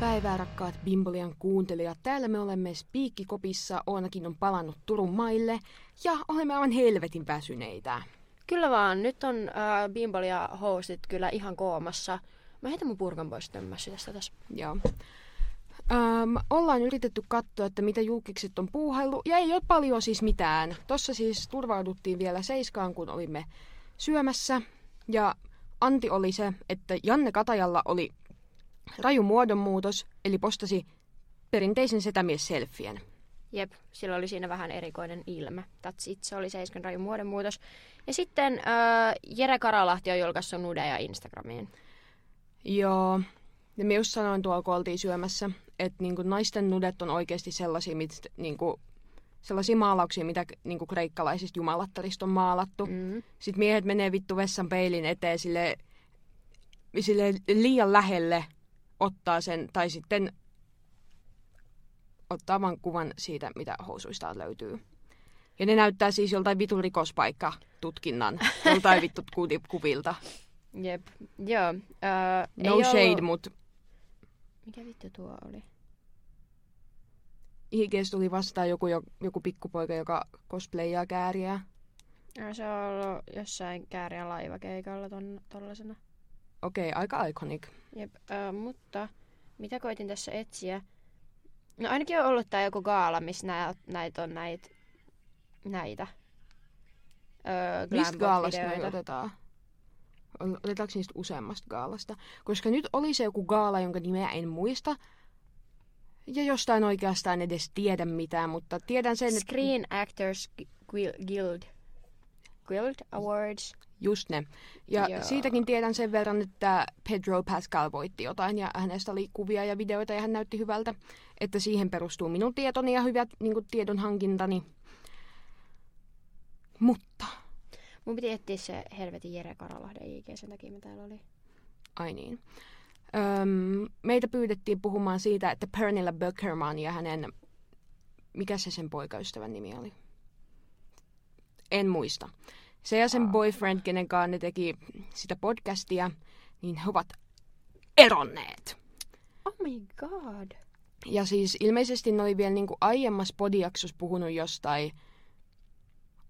päivää rakkaat Bimbolian kuuntelijat. Täällä me olemme Spiikkikopissa, Oonakin on palannut Turun maille ja olemme aivan helvetin väsyneitä. Kyllä vaan, nyt on äh, Bimbolia hostit kyllä ihan koomassa. Mä heitän mun purkan pois tämmössä tästä tässä. Joo. Ähm, ollaan yritetty katsoa, että mitä julkikset on puuhaillut, ja ei ole paljon siis mitään. Tossa siis turvauduttiin vielä seiskaan, kun olimme syömässä, ja anti oli se, että Janne Katajalla oli raju muodonmuutos, eli postasi perinteisen setämies-selfien. Jep, sillä oli siinä vähän erikoinen ilme. That's it, se oli Seiskan raju muodonmuutos. Ja sitten äh, Jere Karalahti on julkaissut nudeja Instagramiin. Joo, ja mä just sanoin tuolla, kun oltiin syömässä, että niinku naisten nudet on oikeasti sellaisia, mit, niinku, sellaisia maalauksia, mitä niinku kreikkalaisista jumalattarista on maalattu. Mm. Sitten miehet menee vittu vessan peilin eteen sille, sille liian lähelle ottaa sen, tai sitten ottaa vaan kuvan siitä, mitä housuista löytyy. Ja ne näyttää siis joltain vitun rikospaikka tutkinnan, joltain vittu ku- kuvilta. Jep, joo. Äh, No ei shade, ollut... mut Mikä vittu tuo oli? IGS tuli vastaan joku, jo- joku pikkupoika, joka cosplayaa kääriä. Äh, se on ollut jossain kääriä laivakeikalla ton, tollasena. Okei, okay, aika iconic. Jep, äh, mutta mitä koitin tässä etsiä? No ainakin on ollut tää joku gaala, missä näitä näit on näitä. näitä. Öö, Mistä gaalasta me otetaan? Otetaanko niistä useammasta gaalasta? Koska nyt oli se joku gaala, jonka nimeä en muista. Ja jostain oikeastaan edes tiedä mitään, mutta tiedän sen, että Screen Actors Guild. Guild, Awards. just ne. Ja Joo. siitäkin tiedän sen verran, että Pedro Pascal voitti jotain ja hänestä oli kuvia ja videoita ja hän näytti hyvältä. Että siihen perustuu minun tietoni ja hyvät niin kuin, tiedon hankintani. Mutta, Mun piti etsiä se helvetin Jere Karalahden IG, sen takia mä täällä oli. ai niin. Öm, meitä pyydettiin puhumaan siitä, että Pernilla Böckerman ja hänen, mikä se sen poikaystävän nimi oli? En muista. Se ja sen boyfriend, kenen kanssa ne teki sitä podcastia, niin he ovat eronneet. Oh my god. Ja siis ilmeisesti ne oli vielä niinku aiemmassa podijaksossa puhunut jostain,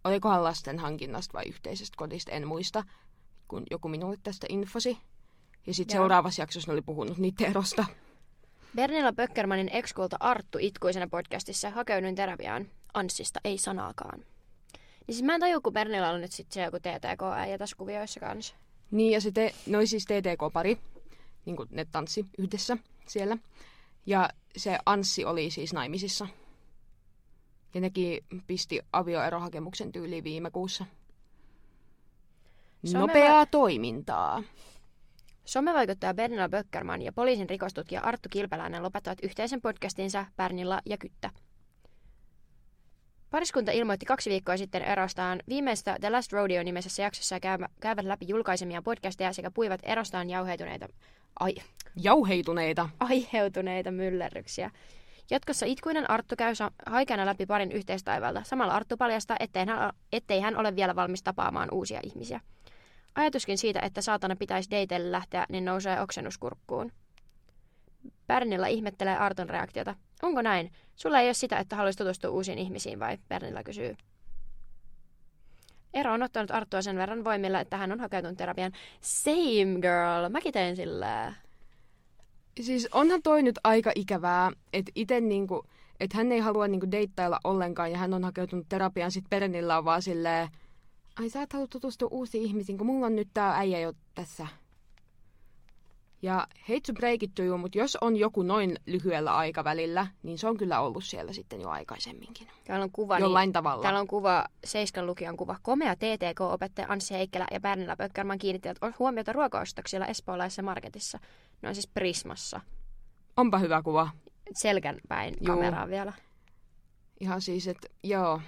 olikohan lasten hankinnasta vai yhteisestä kodista, en muista, kun joku minulle tästä infosi. Ja sitten seuraavassa jaksossa ne oli puhunut niiden erosta. Bernilla Böckermanin ex-kulta Arttu itkuisena podcastissa hakeuduin terapiaan. Anssista ei sanaakaan. Niin siis mä en tajua, kun Bernilla on nyt sit se joku TTK-äijä tässä kuvioissa kanssa. Niin ja sitten ne oli siis TTK-pari, niin kuin ne tanssi yhdessä siellä. Ja se Anssi oli siis naimisissa. Ja nekin pisti avioerohakemuksen tyyliin viime kuussa. Somella- Nopeaa toimintaa. Somevaikuttaja Bernilla Böckerman ja poliisin rikostutkija Arttu Kilpeläinen lopettavat yhteisen podcastinsa Bernilla ja Kyttä. Pariskunta ilmoitti kaksi viikkoa sitten erostaan viimeistä The Last Rodeo-nimisessä jaksossa käyvät läpi julkaisemia podcasteja sekä puivat erostaan jauheutuneita, ai, Jauheituneita. aiheutuneita myllerryksiä. Jatkossa itkuinen Arttu käy haikeana läpi parin yhteistaivalta. Samalla Arttu paljastaa, ettei hän, ettei hän ole vielä valmis tapaamaan uusia ihmisiä. Ajatuskin siitä, että saatana pitäisi dateille lähteä, niin nousee oksennuskurkkuun. Bernilla ihmettelee Arton reaktiota. Onko näin? Sulla ei ole sitä, että haluaisi tutustua uusiin ihmisiin vai? Bernilla kysyy. Eero on ottanut Arttua sen verran voimilla, että hän on hakeutunut terapiaan. Same girl, mäkin teen sillä. Siis onhan toi nyt aika ikävää, että itse niinku, että hän ei halua niinku deittailla ollenkaan ja hän on hakeutunut terapiaan sit Pernillä on vaan silleen, ai sä et halua tutustua uusiin ihmisiin, kun mulla on nyt tää äijä jo tässä. Ja hate to break it to you, mutta jos on joku noin lyhyellä aikavälillä, niin se on kyllä ollut siellä sitten jo aikaisemminkin. Täällä on kuva, Jollain niin, tavalla. Täällä on kuva, Seiskan lukijan kuva. Komea TTK-opettaja Anssi Heikkilä ja Bernilla Pökkerman kiinnittivät huomiota ruokaostoksilla espoolaisessa marketissa. Ne on siis Prismassa. Onpa hyvä kuva. Selkän päin Juu. kameraa vielä. Ihan siis, että joo.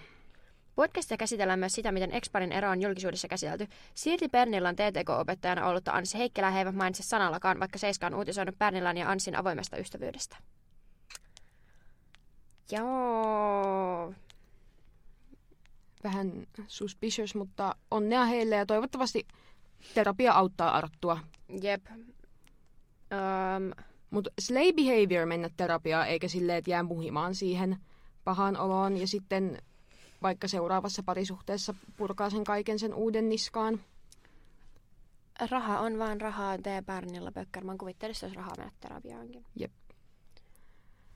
Podcastissa käsitellään myös sitä, miten Exparin ero on julkisuudessa käsitelty. Silti Pernillan TTK-opettajana ollutta Anssi Heikkilä he eivät mainitse sanallakaan, vaikka Seiska on uutisoinut Pernillan ja Anssin avoimesta ystävyydestä. Joo. Vähän suspicious, mutta onnea heille ja toivottavasti terapia auttaa Arttua. Jep. Öm, Mutta slay behavior mennä terapiaan, eikä silleen, että jää muhimaan siihen pahaan oloon. Ja sitten vaikka seuraavassa parisuhteessa purkaa sen kaiken sen uuden niskaan. Raha on vaan rahaa, tee Pärnillä Pökkerman kuvittelisi, jos rahaa mennä terapiaankin. Jep.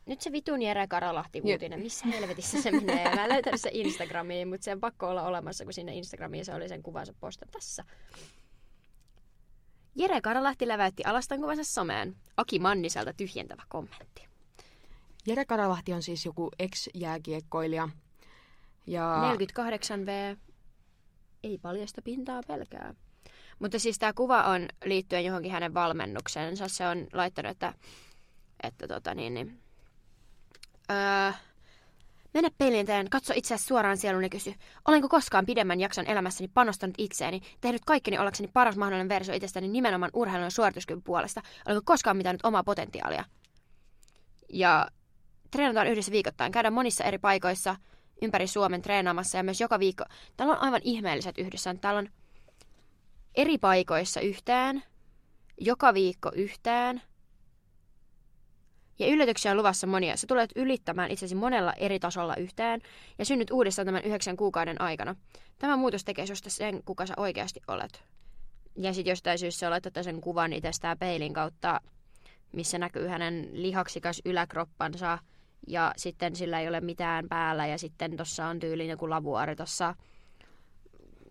Nyt se vitun Jere Karalahti uutinen, missä helvetissä se menee? Mä en löytänyt se Instagramiin, mutta se on pakko olla olemassa, kun sinne Instagramiin se oli sen kuvansa posta tässä. Jere Karalahti läväytti alastan kuvansa someen. Aki Manniselta tyhjentävä kommentti. Jere Karalahti on siis joku ex-jääkiekkoilija. Ja 48V. Ei paljasta pintaa pelkää. Mutta siis tämä kuva on liittyen johonkin hänen valmennuksensa. Se on laittanut, että, että tota niin, niin, öö, mene peilin eteen, katso itseäsi suoraan sielun ja kysy, olenko koskaan pidemmän jakson elämässäni panostanut itseeni, tehnyt kaikkeni ollakseni paras mahdollinen versio itsestäni nimenomaan urheilun suorituskyvyn puolesta, olenko koskaan mitannut omaa potentiaalia. Ja treenataan yhdessä viikoittain, käydään monissa eri paikoissa ympäri Suomen treenaamassa ja myös joka viikko. Täällä on aivan ihmeelliset yhdessä. Täällä on eri paikoissa yhteen, joka viikko yhteen. Ja yllätyksiä on luvassa monia. Sä tulet ylittämään itsesi monella eri tasolla yhteen ja synnyt uudestaan tämän yhdeksän kuukauden aikana. Tämä muutos tekee susta sen, kuka sä oikeasti olet. Ja sitten jostain syystä ottaa sen kuvan itsestään peilin kautta, missä näkyy hänen lihaksikas yläkroppansa ja sitten sillä ei ole mitään päällä ja sitten tuossa on tyyliin joku lavuaari tuossa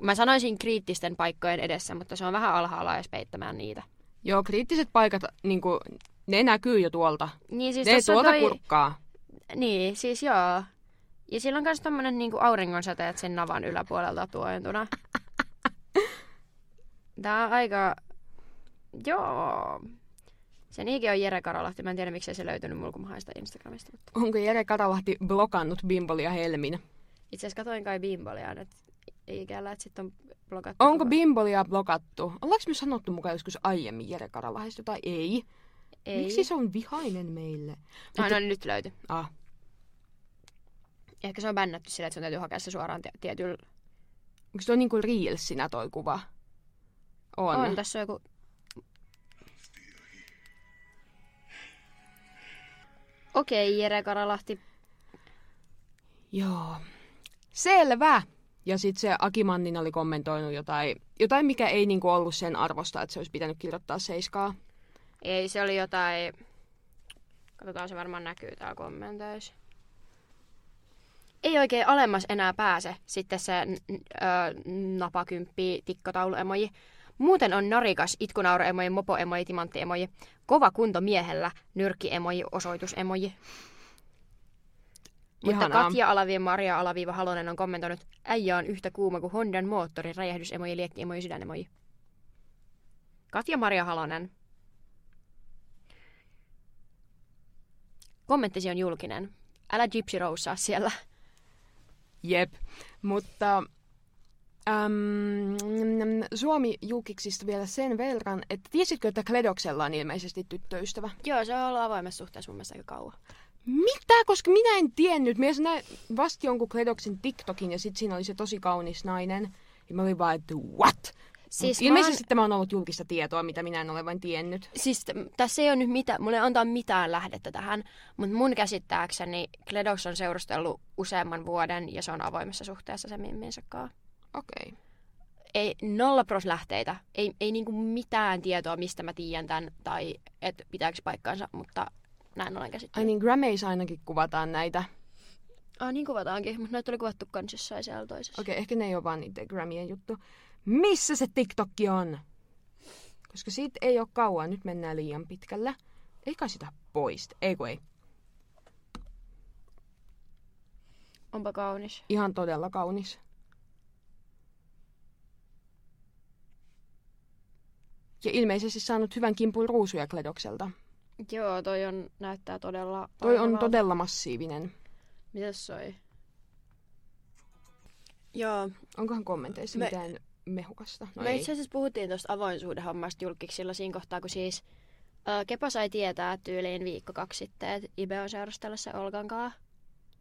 mä sanoisin kriittisten paikkojen edessä, mutta se on vähän alhaalla jos peittämään niitä. Joo, kriittiset paikat, niin kuin, ne näkyy jo tuolta. Niin, siis ne tuolta toi... kurkkaa. Niin, siis joo. Ja sillä on myös tommonen niinku auringonsäteet sen navan yläpuolelta tuojentuna. Tää on aika... Joo. Sen IG on Jere Karolahti. Mä en tiedä, miksei se löytynyt mulkumahaista Instagramista. Mutta... Onko Jere Karalahti blokannut Bimbolia Helmin? Itse asiassa katoin kai Bimbolia, että ikällä, että sitten on blokattu. Onko koko- Bimbolia blokattu? Ollaanko me sanottu mukaan joskus aiemmin Jere Karalahdesta tai ei? Ei. Miksi se on vihainen meille? Ah, Mutta- no nyt löytyi. Ah, Ehkä se on bännätty sillä, että sun täytyy hakea se suoraan tie- tietyllä... onko se on niinku Reelsinä toi kuva? On. On, tässä on joku... Okei, Jere Karalahti. Joo. Selvä. Ja sitten se Aki Mannin oli kommentoinut jotain, jotain mikä ei niinku ollut sen arvosta, että se olisi pitänyt kirjoittaa seiskaa. Ei, se oli jotain... Katsotaan, se varmaan näkyy täällä kommenteissa. Ei oikein alemmas enää pääse sitten se n- n- ö, napakymppi tikkotauluemoji. Muuten on narikas itkunauro-emoji, mopo-emoji, timantti-emoji. Kova kunto miehellä, nyrkki-emoji, osoitus-emoji. Mutta Ihanaa. Katja Alaviin Maria Alaviiva Halonen on kommentoinut, äijä on yhtä kuuma kuin Hondan moottori, räjähdysemoji, liekkiemoji, sydänemoji. Katja Maria Halonen. Kommenttisi on julkinen. Älä Gypsy Rousea siellä. Jep. Mutta äm, Suomi julkiksista vielä sen verran, että tiesitkö, että Kledoksella on ilmeisesti tyttöystävä? Joo, se on ollut avoimessa suhteessa mun mielestä aika kauan. Mitä? Koska minä en tiennyt. Minä näin vasta jonkun Kledoksen TikTokin ja sitten siinä oli se tosi kaunis nainen. Ja mä olin vaan, että what? Siis mä ilmeisesti oon- tämä on ollut julkista tietoa, mitä minä en ole vain tiennyt. Siis tässä ei ole nyt mitään, mulle ei antaa mitään lähdettä tähän, mutta mun käsittääkseni Kledox on seurustellut useamman vuoden ja se on avoimessa suhteessa sen mimminsä kanssa. Okei. Okay. Ei nolla pros lähteitä, ei, ei niinku mitään tietoa, mistä mä tiedän tämän tai että pitääkö paikkaansa, mutta näin olen Ai käsittänyt. niin, Grammys ainakin kuvataan näitä. Ah, niin kuvataankin, mutta näitä oli kuvattu kans jossain siellä toisessa. Okei, okay, ehkä ne ei ole vaan niiden Grammien juttu. Missä se TikTokki on? Koska siitä ei ole kauan, nyt mennään liian pitkällä. Eikä sitä poista. Ei ei. Onpa kaunis. Ihan todella kaunis. Ja ilmeisesti saanut hyvän kimpun ruusuja Kledokselta. Joo, toi on, näyttää todella... Toi on paikallaan. todella massiivinen. Mitäs soi? Joo, Onkohan kommenteissa Me- mitään mehukasta? No Me ei. itse asiassa puhuttiin tuosta avoinsuuden hommasta julkiksilla siinä kohtaa, kun siis ää, Kepa sai tietää tyyliin viikko kaksi sitten, että Ibe on seurustellessa Olkan kanssa.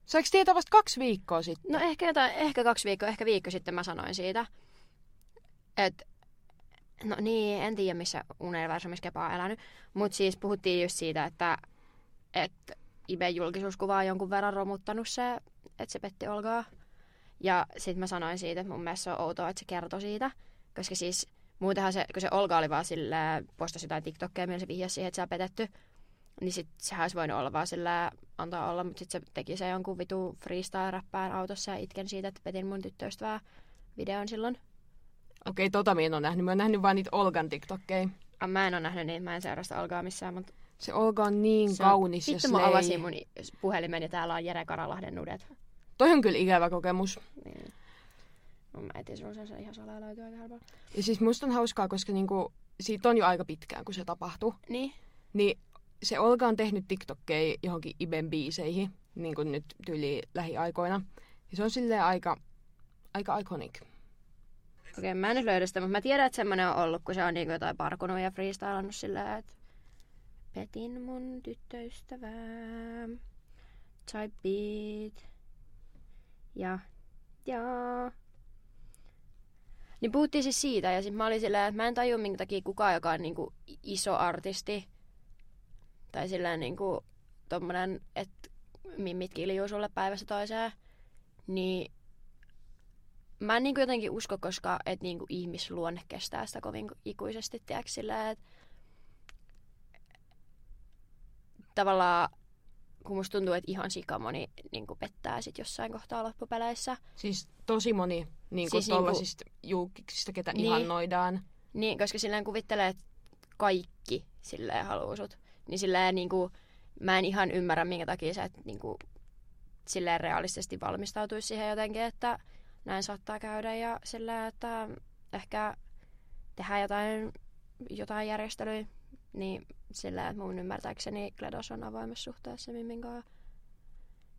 Saiko tietää vasta kaksi viikkoa sitten? No ehkä, jotain, ehkä kaksi viikkoa, ehkä viikko sitten mä sanoin siitä. Että No niin, en tiedä missä universumissa Kepa on elänyt. Mutta siis puhuttiin just siitä, että, että Iben julkisuuskuva on jonkun verran romuttanut se, että se petti Olgaa. Ja sitten mä sanoin siitä, että mun mielestä se on outoa, että se kertoi siitä. Koska siis muutenhan se, kun se Olga oli vaan sillä postasi jotain TikTokia, millä se vihjasi siihen, että se on petetty. Niin sit sehän olisi voinut olla vaan sillä antaa olla, mutta sitten se teki se jonkun vitu freestyle-räppään autossa ja itken siitä, että petin mun tyttöystävää videon silloin. Okei, tota minä en ole nähnyt. Mä oon nähnyt vain niitä Olgan TikTokkeja. Ah, Mä en ole nähnyt niitä, mä en seurasta Olgaa missään, mutta Se Olga on niin se on- kaunis ja Vittu mä avasin mun puhelimen ja täällä on Jere Karalahden nudet. Toi on kyllä ikävä kokemus. Niin. Mun äiti sun sen, se ihan salaa löytyy aika helpolla. Ja siis musta on hauskaa, koska niinku, siitä on jo aika pitkään, kun se tapahtui. Niin. Niin se Olga on tehnyt TikTokkeja johonkin Iben biiseihin, niin kuin nyt tyyli lähiaikoina. Ja se on silleen aika, aika iconic. Okei, mä en nyt löydä sitä, mutta mä tiedän, että semmonen on ollut, kun se on niinku jotain parkunut ja freestylannut silleen, että petin mun tyttöystävää. Type beat. Ja, ja. Niin puhuttiin siis siitä ja sitten mä olin silleen, että mä en tajua minkä takia kukaan, joka on niinku iso artisti tai silleen niinku tommonen, että mimmit kiljuu sulle päivästä toiseen, niin mä en niinku jotenkin usko, koska et niinku ihmisluonne kestää sitä kovin ikuisesti, tiedätkö, sillä, että tavallaan kun musta tuntuu, että ihan sikamoni niin pettää sit jossain kohtaa loppupeleissä. Siis tosi moni niin Siis siis tollasista niinku... julkisista, ketä Niin. niin. ihannoidaan. Niin, koska silleen kuvittelee, että kaikki silleen haluaa sut. Niin silleen niinku, mä en ihan ymmärrä, minkä takia sä et niinku, silleen realistisesti valmistautuisi siihen jotenkin, että näin saattaa käydä ja silleen, että ehkä tehdään jotain, jotain järjestelyä, niin silleen, että mun ymmärtääkseni Gledos on avoimessa suhteessa Mimmin kanssa.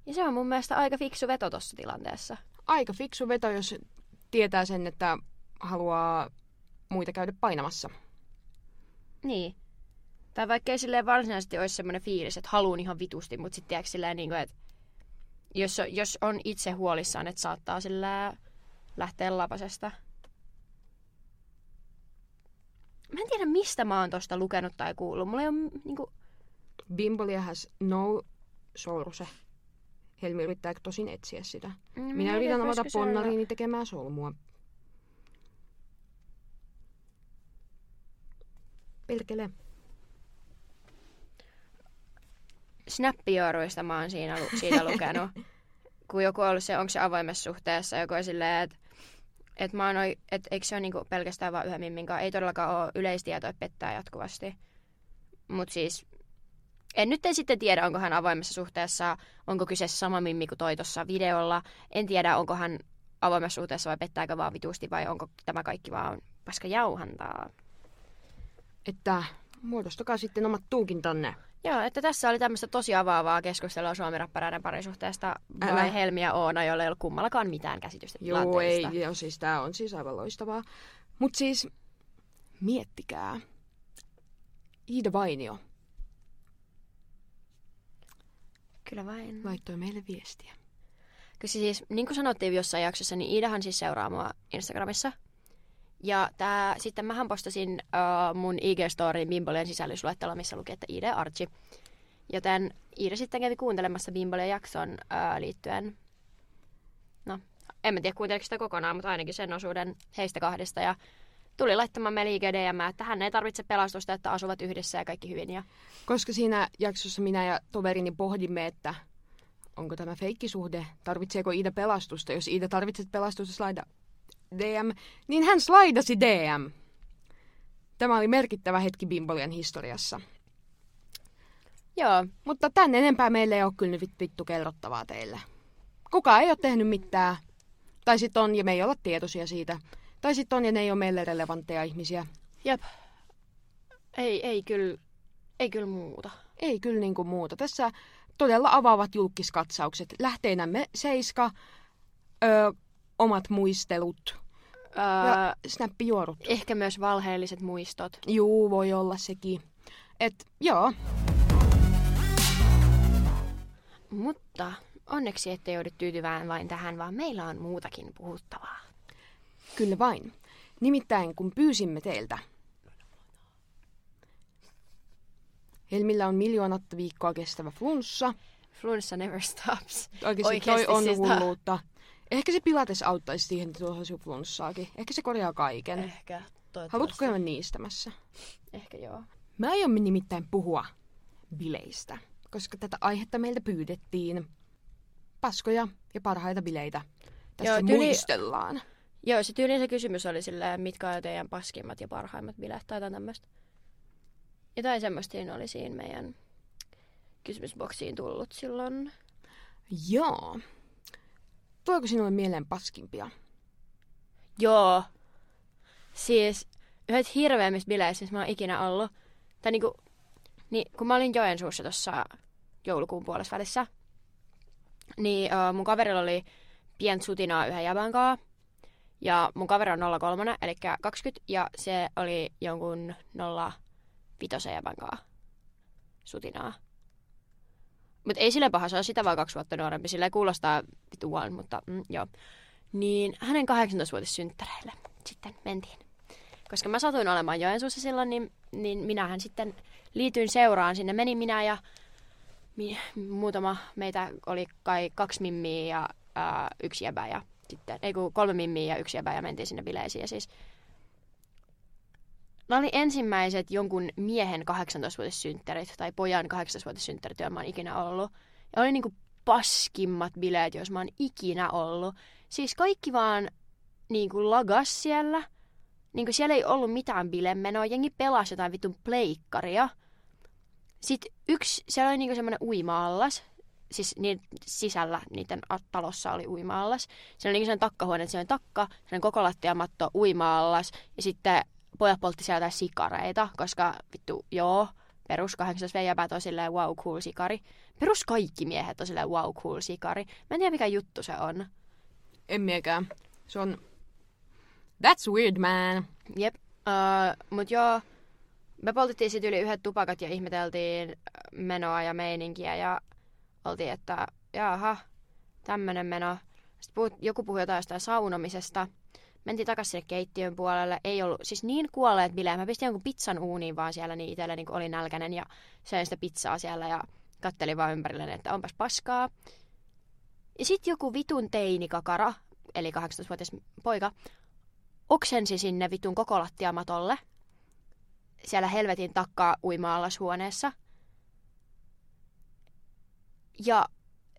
Ja se on mun mielestä aika fiksu veto tuossa tilanteessa. Aika fiksu veto, jos tietää sen, että haluaa muita käydä painamassa. Niin. Tai vaikka ei silleen varsinaisesti olisi semmoinen fiilis, että haluan ihan vitusti, mutta sitten tiedätkö silleen, niin kuin, että jos, jos on itse huolissaan, että saattaa sillä lähteä lapasesta. Mä en tiedä, mistä mä oon tosta lukenut tai kuullut. Mulla ei ole niinku... Bimbolia has no source. Helmi yrittää tosin etsiä sitä. Mm, Minä en yritän avata se olla- ponnariini tekemään solmua. Perkele. Snappijuoruista mä oon siinä, siitä lukenut. kun joku on ollut se, onko se avoimessa suhteessa, joku on silleen, että et mä oon, et eikö se ole niinku pelkästään vaan yhden mimmin kanssa. Ei todellakaan ole yleistietoa, että pettää jatkuvasti. Mutta siis en nyt en sitten tiedä, onko hän avoimessa suhteessa, onko kyseessä sama mimmi kuin toi tuossa videolla. En tiedä, onko hän avoimessa suhteessa vai pettääkö vaan vitusti vai onko tämä kaikki vaan paska jauhantaa. Että muodostakaa sitten omat tulkintanne. Joo, että tässä oli tämmöistä tosi avaavaa keskustelua suomirappareiden parisuhteesta vai Älä. Helmi ja Oona, joilla ei ollut kummallakaan mitään käsitystä Joo, ei, joo, siis tää on siis aivan loistavaa. Mut siis, miettikää. Iida Vainio Kyllä vain. laittoi meille viestiä. Kyllä siis, niin kuin sanottiin jossain jaksossa, niin Iidahan siis seuraa mua Instagramissa. Ja tää, sitten mähän postasin uh, mun IG-storyin Bimbolien sisällysluettelo, missä luki, että Iida ja Archie. Joten Iida sitten kävi kuuntelemassa Bimbolien jakson uh, liittyen, no en mä tiedä kuunteliko sitä kokonaan, mutta ainakin sen osuuden heistä kahdesta. Ja tuli laittamaan meille IG DM, että hän ei tarvitse pelastusta, että asuvat yhdessä ja kaikki hyvin. Ja Koska siinä jaksossa minä ja toverini pohdimme, että onko tämä feikkisuhde, tarvitseeko Iida pelastusta. Jos Iida tarvitsee pelastusta, slaida DM, niin hän slaidasi DM. Tämä oli merkittävä hetki Bimbolian historiassa. joo, Mutta tän enempää meille ei ole kyllä nyt vittu kerrottavaa teille. Kukaan ei ole tehnyt mitään. Tai sitten on ja me ei olla tietoisia siitä. Tai sitten on ja ne ei ole meille relevantteja ihmisiä. jep. Ei, ei kyllä, ei kyllä muuta. Ei kyllä niinku muuta. Tässä todella avaavat julkiskatsaukset. Lähteenämme Seiska, ö, omat muistelut Öö, snappijuorut. Ehkä myös valheelliset muistot. Juu, voi olla sekin. Et, joo. Mutta onneksi ette joudu tyytyvään vain tähän, vaan meillä on muutakin puhuttavaa. Kyllä vain. Nimittäin kun pyysimme teiltä. Helmillä on miljoonatta viikkoa kestävä flunssa. Flunssa never stops. Oikeasti, Oikeasti toi siis on siis hulluutta. Ta- Ehkä se pilates auttaisi siihen, että tuohon flunssaakin. Ehkä se korjaa kaiken. Eh. Ehkä, toivottavasti. Haluatko käydä niistämässä? Ehkä joo. Mä aion nimittäin puhua bileistä, koska tätä aihetta meiltä pyydettiin. Paskoja ja parhaita bileitä. Tässä Joo, tyli- muistellaan. Joo, se tyyliin se kysymys oli silleen, mitkä on teidän paskimmat ja parhaimmat bileet tai jotain tämmöistä. Jotain semmoista oli siinä meidän kysymysboksiin tullut silloin. Joo. Tuleeko sinulle mieleen paskimpia? Joo. Siis yhdet hirveimmistä bileissä, missä mä oon ikinä ollut. Tai niinku, niin, kun mä olin Joensuussa tuossa joulukuun puolessa välissä, niin uh, mun kaverilla oli pientä sutinaa yhden jäbän kanssa. Ja mun kaveri on 03, eli 20, ja se oli jonkun 05 jäbän kanssa sutinaa. Mutta ei sille paha, se on sitä vaan kaksi vuotta nuorempi. Sille kuulostaa vitu one, mutta mm, joo. Niin hänen 18-vuotissynttäreille sitten mentiin. Koska mä satuin olemaan Joensuussa silloin, niin, niin minähän sitten liityin seuraan. Sinne meni minä ja mi, muutama, meitä oli kai kaksi mimmiä ja ää, yksi jäbä ja sitten, ei kun kolme mimmiä ja yksi jäbä ja mentiin sinne bileisiin. Ja siis, Nämä oli ensimmäiset jonkun miehen 18-vuotissynttärit tai pojan 18-vuotissynttärit, joita mä oon ikinä ollut. Ja oli niinku paskimmat bileet, jos mä oon ikinä ollut. Siis kaikki vaan niinku lagas siellä. Niinku siellä ei ollut mitään bilemenoa. Jengi pelasi jotain vitun pleikkaria. Sitten yksi, siellä oli niinku semmoinen uima-allas. Siis niin sisällä niiden talossa oli uima-allas. Siellä oli niinku semmoinen takkahuone, että siellä oli takka, semmoinen koko lattiamatto, uima-allas. Ja sitten pojat poltti siellä jotain sikareita, koska vittu, joo, perus 18 veijäpäät on silleen wow cool sikari. Perus kaikki miehet on silleen wow cool sikari. Mä en tiedä mikä juttu se on. En miekään. Se on... That's weird, man. Jep. Uh, mut joo, me poltettiin sit yli yhdet tupakat ja ihmeteltiin menoa ja meininkiä ja oltiin, että jaha, tämmönen meno. Sitten puhut, joku puhui jotain jostain saunomisesta. Mentiin takaisin sinne keittiön puolelle. Ei ollut, siis niin kuolleet bileet. Mä pistin jonkun pizzan uuniin vaan siellä niin itselle, niin oli nälkäinen ja söin sitä pizzaa siellä ja kattelin vaan ympärilleen, että onpas paskaa. Ja sitten joku vitun teinikakara, eli 18-vuotias poika, oksensi sinne vitun koko lattiamatolle. Siellä helvetin takkaa uima huoneessa. Ja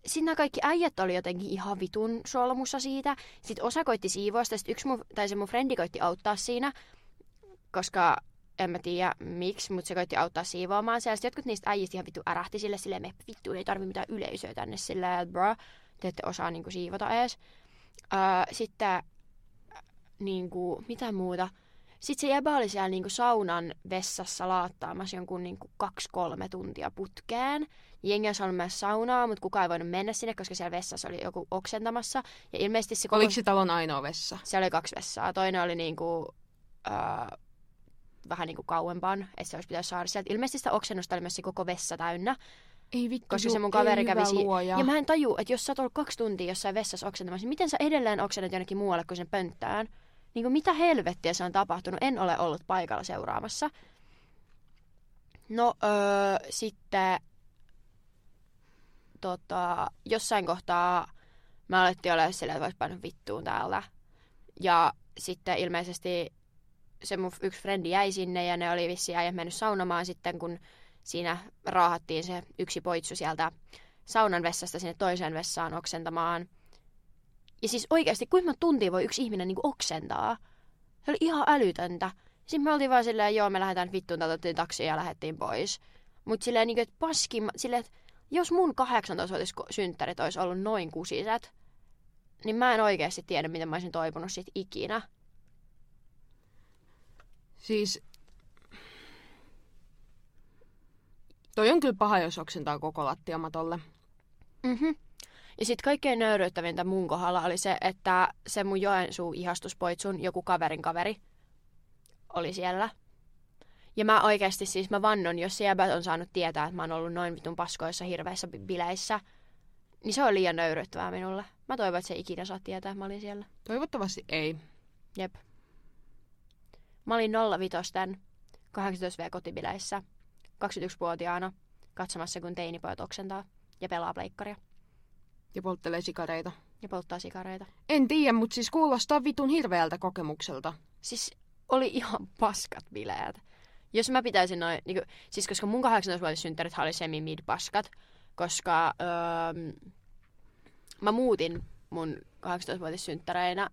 sitten nämä kaikki äijät oli jotenkin ihan vitun solmussa siitä. Sitten osa koitti siivoista, sitten yksi mun, tai se mun frendi koitti auttaa siinä, koska en mä tiedä miksi, mutta se koitti auttaa siivoamaan siellä. Sitten jotkut niistä äijistä ihan vittu ärähti sille silleen, me vittu ei tarvi mitään yleisöä tänne silleen, että bro, te ette osaa niinku siivota edes. Öö, sitten niinku, mitä muuta. Sitten se jäbä oli siellä niinku saunan vessassa laattaamassa jonkun niinku kaksi-kolme tuntia putkeen. Jengi olisi halunnut mennä saunaa, mutta kukaan ei voinut mennä sinne, koska siellä vessassa oli joku oksentamassa. Ja ilmeisesti se koko... Oliko se talon ainoa vessa? Siellä oli kaksi vessaa. Toinen oli niinku, öö, vähän niinku kauempaan, että se olisi pitänyt saada sieltä. Ilmeisesti sitä oksennusta oli myös se koko vessa täynnä. Ei vittu, Koska se mun kaveri kävi si- luoja. Ja mä en taju, että jos sä oot ollut kaksi tuntia jossain vessassa oksentamassa, niin miten sä edelleen oksennat jonnekin muualle kuin sen pönttään? Niin kuin mitä helvettiä se on tapahtunut? En ole ollut paikalla seuraamassa. No, öö, sitten tota, jossain kohtaa mä alettiin olla silleen, että vois painaa vittuun täältä. Ja sitten ilmeisesti se mun yksi frendi jäi sinne ja ne oli vissiin äijät mennyt saunomaan sitten, kun siinä raahattiin se yksi poitsu sieltä saunan vessasta sinne toiseen vessaan oksentamaan. Ja siis oikeasti, kuinka tuntia voi yksi ihminen niin oksentaa? Se oli ihan älytöntä. Sitten me oltiin vaan silleen, joo, me lähdetään vittuun, otettiin taksi ja lähdettiin pois. Mutta silleen, niin kuin, että paskin, silleen, että jos mun 18-vuotias synttärit olisi ollut noin kusiset, niin mä en oikeasti tiedä, miten mä olisin toipunut siitä ikinä. Siis... Toi on kyllä paha, jos oksentaa koko lattiamatolle. Mhm. Ja sitten kaikkein nöyryyttävintä mun kohdalla oli se, että se mun Joensuu ihastuspoitsun joku kaverin kaveri oli siellä. Ja mä oikeasti siis mä vannon, jos siellä on saanut tietää, että mä oon ollut noin vitun paskoissa hirveissä bi- bileissä, niin se on liian nöyryyttävää minulle. Mä toivon, että se ei ikinä saa tietää, että mä olin siellä. Toivottavasti ei. Jep. Mä olin 05 18V kotibileissä 21-vuotiaana katsomassa, kun teinipojat oksentaa ja pelaa pleikkaria Ja polttelee sikareita. ja polttaa sikareita. En tiedä, mutta siis kuulostaa vitun hirveältä kokemukselta. Siis oli ihan paskat bileet. Jos mä pitäisin noin, niin siis koska mun 18-vuotissynttärit oli semi mid paskat, koska öö, mä muutin mun 18-vuotissynttäreinä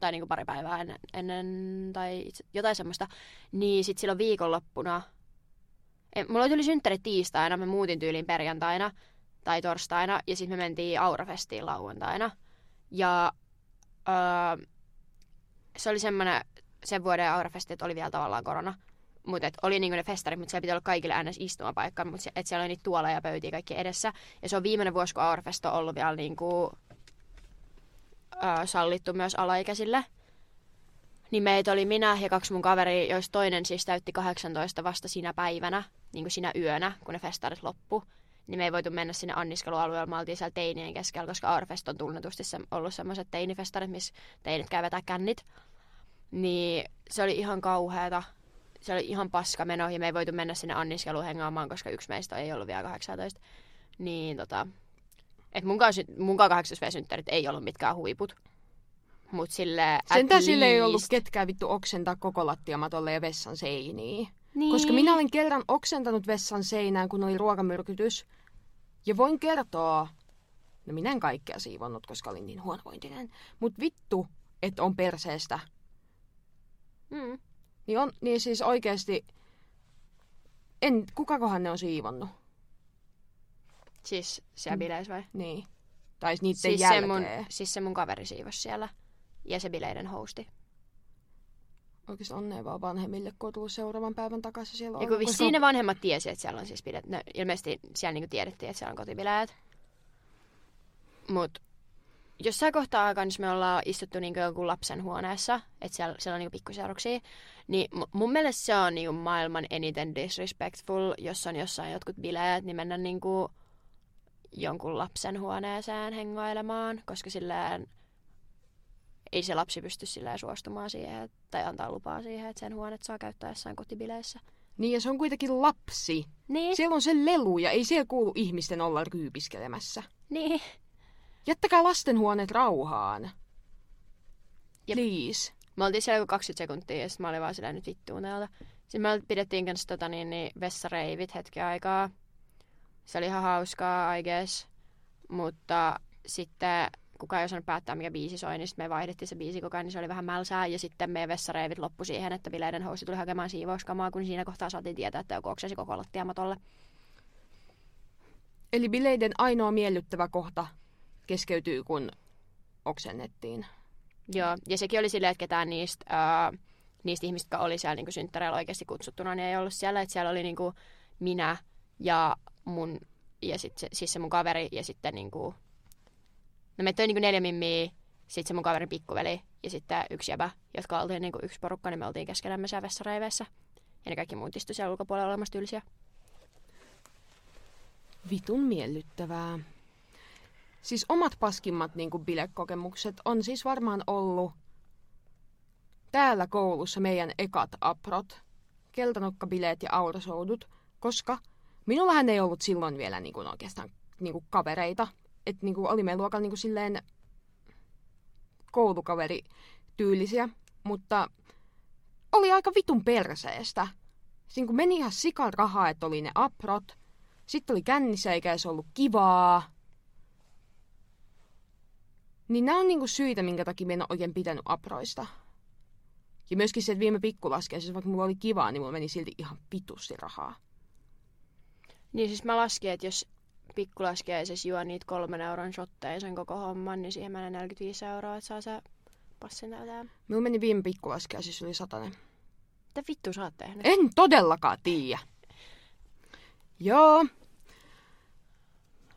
tai niinku pari päivää ennen, ennen tai jotain semmoista, niin sit silloin viikonloppuna, en, mulla oli synttäri tiistaina, mä muutin tyyliin perjantaina tai torstaina, ja sitten me mentiin Aurafestiin lauantaina. Ja öö, se oli semmoinen, sen vuoden Aurafesti, että oli vielä tavallaan korona. Mutta oli niinku ne festarit, mutta siellä piti olla kaikille äänes istumapaikka, mutta et siellä oli niitä tuoleja ja pöytiä kaikki edessä. Ja se on viimeinen vuosi, kun Aurafest on ollut vielä niinku, ö, sallittu myös alaikäisille. Niin meitä oli minä ja kaksi mun kaveri, joista toinen siis täytti 18 vasta sinä päivänä, niin kuin sinä yönä, kun ne festarit loppu. Niin me ei voitu mennä sinne anniskelualueelle, me oltiin siellä teinien keskellä, koska Aurfest on tunnetusti se, ollut semmoiset teinifestarit, missä teinit käy vetää kännit. Niin se oli ihan kauheata. Se oli ihan paska meno ja me ei voitu mennä sinne anniskeluun hengaamaan, koska yksi meistä ei ollut vielä 18. Niin tota, et munkaan, munkaan 18 synttärit ei ollut mitkään huiput. Mut sille Sentään sille ei ollut ketkään vittu oksentaa koko lattiamatolle ja vessan seiniin. Niin. Koska minä olen kerran oksentanut vessan seinään, kun oli ruokamyrkytys. Ja voin kertoa, no minä en kaikkea siivonnut, koska olin niin huonovointinen. Mut vittu, että on perseestä. Mm. Niin, on, niin siis oikeasti, en, kukakohan ne on siivonnut? Siis siellä Mm. bileissä vai? Niin. Tai niiden Siis se, jälkeen. mun, siis se mun kaveri siivos siellä. Ja se bileiden hosti. Oikeasti onnea vaan vanhemmille, kun on seuraavan päivän takaisin siellä Ja kun vissiin ne vanhemmat tiesi, että siellä on siis bileet. No, ilmeisesti siellä niinku tiedettiin, että siellä on kotibileet. Mut jossain kohtaa aikaa, jos me ollaan istuttu niinku jonkun lapsen huoneessa, että siellä, siellä on niinku pikkuseuruksia, niin mu- mun mielestä se on niinku maailman eniten disrespectful, jos on jossain jotkut bileet, niin mennä niinku jonkun lapsen huoneeseen hengailemaan, koska silleen ei se lapsi pysty silleen suostumaan siihen tai antaa lupaa siihen, että sen huonet saa käyttää jossain kotibileissä. Niin ja se on kuitenkin lapsi. Niin, Siellä on se lelu ja ei siellä kuulu ihmisten olla ryypiskelemässä. niin. Jättäkää lastenhuoneet rauhaan. Jep. Please. Me oltiin siellä joku 20 sekuntia ja sitten mä olin vaan silleen nyt vittuun täältä. Sitten me pidettiin kanssa tota, niin, niin vessareivit hetken aikaa. Se oli ihan hauskaa, I guess. Mutta sitten kukaan ei osannut päättää, mikä biisi soi, niin sitten me vaihdettiin se biisi koko ajan, niin se oli vähän mälsää. Ja sitten meidän vessareivit loppu siihen, että bileiden hosti tuli hakemaan siivouskamaa, kun siinä kohtaa saatiin tietää, että joku oksesi koko lattiamatolle. Eli bileiden ainoa miellyttävä kohta keskeytyy, kun oksennettiin. Joo, ja sekin oli silleen, että ketään niistä, ää, niistä ihmistä, jotka oli siellä niin synttäreillä oikeasti kutsuttuna, niin ei ollut siellä. Että siellä oli niin kuin minä ja mun, ja sit se, siis se mun kaveri ja sitten niin kuin, no meitä oli niin kuin neljä mimmiä, sitten se mun kaverin pikkuveli ja sitten yksi jäbä, jotka oltiin niin kuin yksi porukka, niin me oltiin keskenämme siellä vessareiveissä. Ja ne kaikki muut istui siellä ulkopuolella olemassa tylsiä. Vitun miellyttävää. Siis omat paskimmat niin kuin bilekokemukset on siis varmaan ollut täällä koulussa meidän ekat aprot, keltanokkabileet ja aurasoudut, koska minullahan ei ollut silloin vielä niin kuin oikeastaan niin kuin kavereita. Et niin kuin oli meidän luokalla niin kuin silleen koulukaveri tyylisiä, mutta oli aika vitun perseestä. Siinä kun meni ihan sikan rahaa, että oli ne aprot, sitten oli kännissä eikä edes ollut kivaa. Niin nämä on niinku syitä, minkä takia mä en ole oikein pitänyt aproista. Ja myöskin se, että viime pikkulaskeessa, vaikka mulla oli kivaa, niin mulla meni silti ihan pitusti rahaa. Niin siis mä laskin, että jos pikkulaskeisessa juo niitä kolmen euron shotteja sen koko homman, niin siihen menee 45 euroa, että saa se passin täytää. Mulla meni viime pikkulaskeessa yli satanen. Mitä vittu sä oot tehnyt? En todellakaan tiedä. Joo.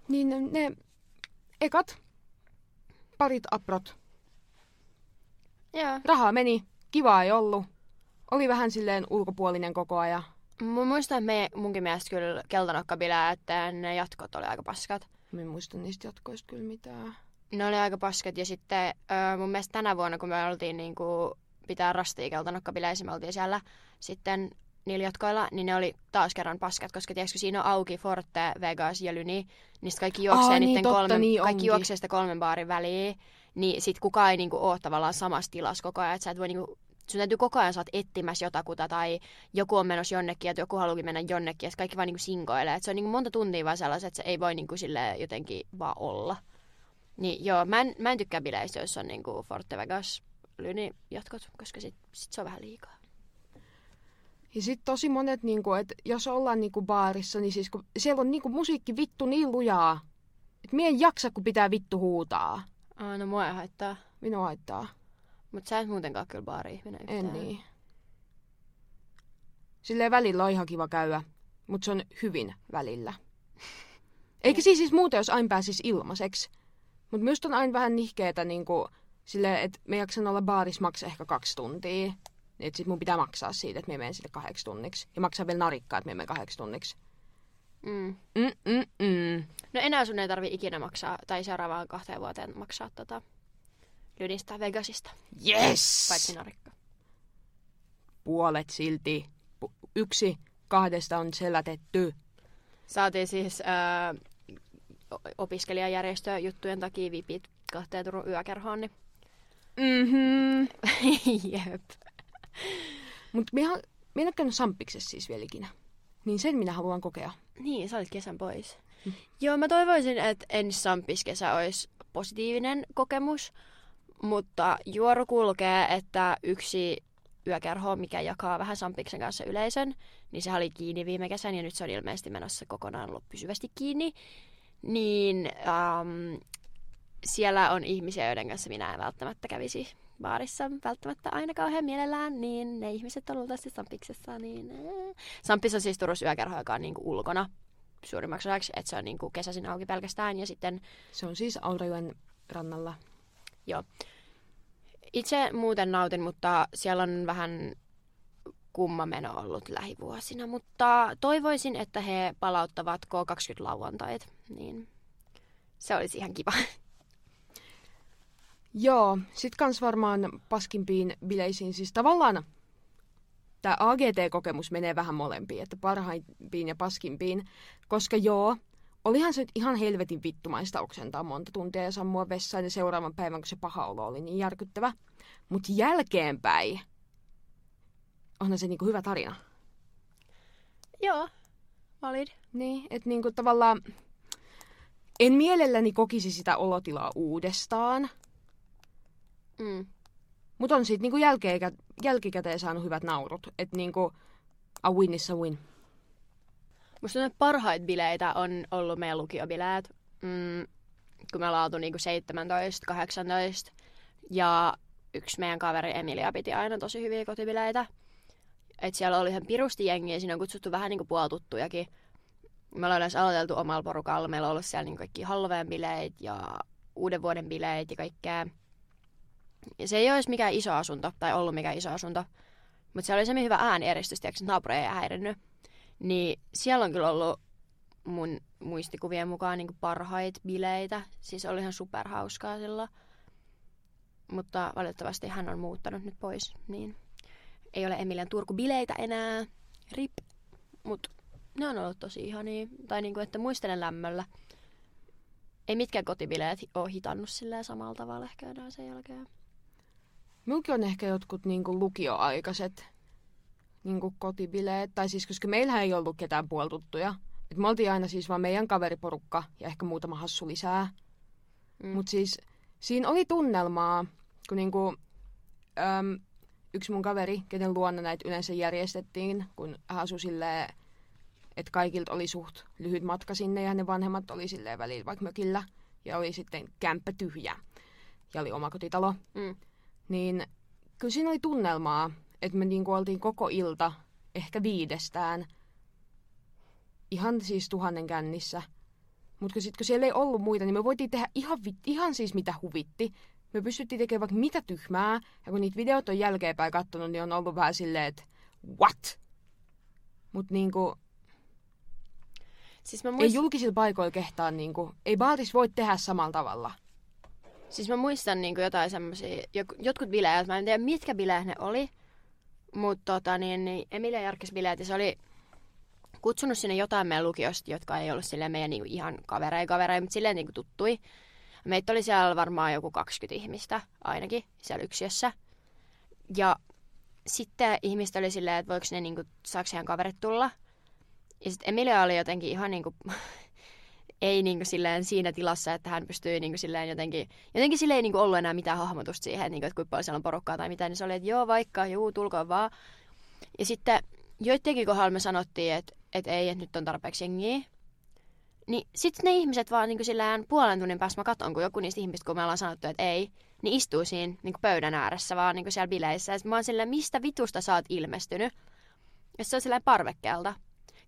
Niin ne ekat parit aprot. Joo. Rahaa meni, kivaa ei ollut. Oli vähän silleen ulkopuolinen koko ajan. Mä muistan, että me, munkin mielestä kyllä keltanokkabilää, että ne jatkot oli aika paskat. Mä en muista niistä jatkoista kyllä mitään. Ne oli aika paskat ja sitten mun mielestä tänä vuonna, kun me oltiin niinku pitää rastia keltanokkabileissä, me oltiin siellä sitten niillä jatkoilla, niin ne oli taas kerran paskat, koska tiedätkö, siinä on auki Forte, Vegas ja Lyni, niin kaikki juoksee, Aa, niin totta, kolmen, niin kaikki onkin. juoksee sitä kolmen baarin väliin, niin sit kukaan ei niinku ole tavallaan samassa tilassa koko ajan, että sä et voi niinku sun täytyy koko ajan saat etsimässä jotakuta tai joku on menossa jonnekin, että joku haluakin mennä jonnekin ja kaikki vaan niinku sinkoilee. Et se on niinku monta tuntia vaan sellaiset, että se ei voi niinku sille jotenkin vaan olla. Niin joo, mä en, mä en tykkää bileistä, jos on niinku Forte Vegas lyni jatkot, koska sit, sit se on vähän liikaa. Ja sitten tosi monet, niinku, että jos ollaan niinku baarissa, niin siis kun siellä on niinku musiikki vittu niin lujaa, että mie en jaksa, kun pitää vittu huutaa. Aa, no mua ei haittaa. Minua haittaa. Mutta sä et muutenkaan kyllä baari-ihminen yhtään. En niin. Silleen välillä on ihan kiva käydä, mutta se on hyvin välillä. Eikä siis, siis muuten, jos aina pääsisi ilmaiseksi. Mutta myös on aina vähän nihkeetä, niinku, silleen, että me jaksan olla baarissa maksaa ehkä kaksi tuntia. Että sit mun pitää maksaa siitä, että me menen sille kahdeksi tunniksi. Ja maksaa vielä narikkaa, että me menen kahdeksi tunniksi. Mm. Mm-mm-mm. No enää sun ei tarvi ikinä maksaa, tai seuraavaan kahteen vuoteen maksaa tota Lynistä Vegasista, Yes! paitsi narikka. Puolet silti. Pu- Yksi kahdesta on selätetty. Saatiin siis ää, o- opiskelijajärjestö juttujen takia vipit kahteen Turun yökerhoon, niin Mhm. jep. Mutta minä, minä en ole Sampiksessa siis vielä ikinä. Niin sen minä haluan kokea. Niin, sä olit kesän pois. Joo, mä toivoisin, että ensi sampiskesä olisi positiivinen kokemus, mutta juoru kulkee, että yksi yökerho, mikä jakaa vähän Sampiksen kanssa yleisön, niin se oli kiinni viime kesän ja nyt se on ilmeisesti menossa kokonaan lop- pysyvästi kiinni. Niin ähm, siellä on ihmisiä, joiden kanssa minä en välttämättä kävisi baarissa välttämättä aina kauhean mielellään, niin ne ihmiset on luultavasti Sampiksessa, niin äh. Sampis on siis Turussa yökerho, joka on niinku ulkona suurimmaksi osaksi, että se on niinku kesäisin auki pelkästään ja sitten Se on siis Aurajoen rannalla. Itse muuten nautin, mutta siellä on vähän kumma meno ollut lähivuosina, mutta toivoisin, että he palauttavat K20 lauantait, niin se olisi ihan kiva. Joo, sit kans varmaan paskimpiin bileisiin. Siis tavallaan tämä AGT-kokemus menee vähän molempiin, että parhaimpiin ja paskimpiin. Koska joo, olihan se nyt ihan helvetin vittumaista oksentaa monta tuntia ja sammua vessaan ja seuraavan päivän, kun se paha olo oli niin järkyttävä. Mutta jälkeenpäin onhan se niinku hyvä tarina. Joo, valid. Niin, että niinku tavallaan en mielelläni kokisi sitä olotilaa uudestaan, Mm. mutta on siitä niinku jälkeenkä, jälkikäteen saanut hyvät naurut. Että niinku a win is a win. Musta että parhaita bileitä on ollut meidän lukiobileet, mm, kun me ollaan oltu niinku 17, 18. Ja yksi meidän kaveri Emilia piti aina tosi hyviä kotibileitä. Et siellä oli ihan pirusti jengiä, siinä on kutsuttu vähän niinku puoltuttujakin. Me ollaan yleensä aloiteltu omalla porukalla. Meillä on ollut siellä niinku kaikki Halloween bileet ja uuden vuoden bileet ja kaikkea. Se ei olisi mikään iso asunto, tai ollut mikään iso asunto. Mutta siellä oli semmoinen hyvä äänieristys, tiedätkö, naapuri ei häirinnyt. Niin siellä on kyllä ollut mun muistikuvien mukaan niin parhaita bileitä. Siis oli ihan superhauskaa silloin. Mutta valitettavasti hän on muuttanut nyt pois, niin ei ole Emilian Turku-bileitä enää. Rip. Mutta ne on ollut tosi ihania. Tai niinku, että muistelen lämmöllä. Ei mitkään kotibileet ole hitannut silleen samalla tavalla ehkä enää sen jälkeen. Minunkin on ehkä jotkut niinku lukioaikaiset niinku kotibileet. Tai siis, koska meillähän ei ollut ketään puoltuttuja. Et me oltiin aina siis vaan meidän kaveriporukka ja ehkä muutama hassu lisää. Mm. Mutta siis siinä oli tunnelmaa, kun niinku, äm, yksi mun kaveri, kenen luona näitä yleensä järjestettiin, kun hän asui silleen, että kaikilta oli suht lyhyt matka sinne ja ne vanhemmat oli silleen välillä vaikka mökillä. Ja oli sitten kämppä tyhjä ja oli oma kotitalo. Mm. Niin kyllä siinä oli tunnelmaa, että me niinku oltiin koko ilta, ehkä viidestään, ihan siis tuhannen kännissä. Mutta sitten kun siellä ei ollut muita, niin me voitiin tehdä ihan, ihan siis mitä huvitti. Me pystyttiin tekemään vaikka mitä tyhmää, ja kun niitä videot on jälkeenpäin kattonut, niin on ollut vähän silleen, että what? Mutta niinku, Siis mä, ei muist... julkisilla paikoilla kehtaa, niinku, ei baaris voi tehdä samalla tavalla. Siis mä muistan niinku jotain semmosia, jok- jotkut bileet, mä en tiedä mitkä bileet ne oli, Mutta tota, niin, niin Emilia järkkäsi bileet ja se oli kutsunut sinne jotain meidän lukiosta, jotka ei ollut silleen meidän niinku ihan kavereja kavereja, mutta silleen niinku tuttui. Meitä oli siellä varmaan joku 20 ihmistä ainakin siellä yksiössä. Ja sitten ihmiset oli silleen, että voiko ne niinku, saako heidän kaverit tulla. Ja sitten Emilia oli jotenkin ihan niinku, ei niinku silleen siinä tilassa, että hän pystyy niinku silleen jotenkin, jotenkin sille ei niinku ollut enää mitään hahmotusta siihen, niinku, että kuinka paljon siellä on porukkaa tai mitä, niin se oli, että joo vaikka, juu, tulkoon vaan. Ja sitten joidenkin kohdalla me sanottiin, että, että ei, että nyt on tarpeeksi jengiä. Niin sitten ne ihmiset vaan niin sillään puolen tunnin päästä mä katson, kun joku niistä ihmistä, kun me ollaan sanottu, että ei, niin istuu siinä niin pöydän ääressä vaan niin siellä bileissä. Ja mä oon silleen, mistä vitusta sä oot ilmestynyt? Ja se on silleen parvekkeelta.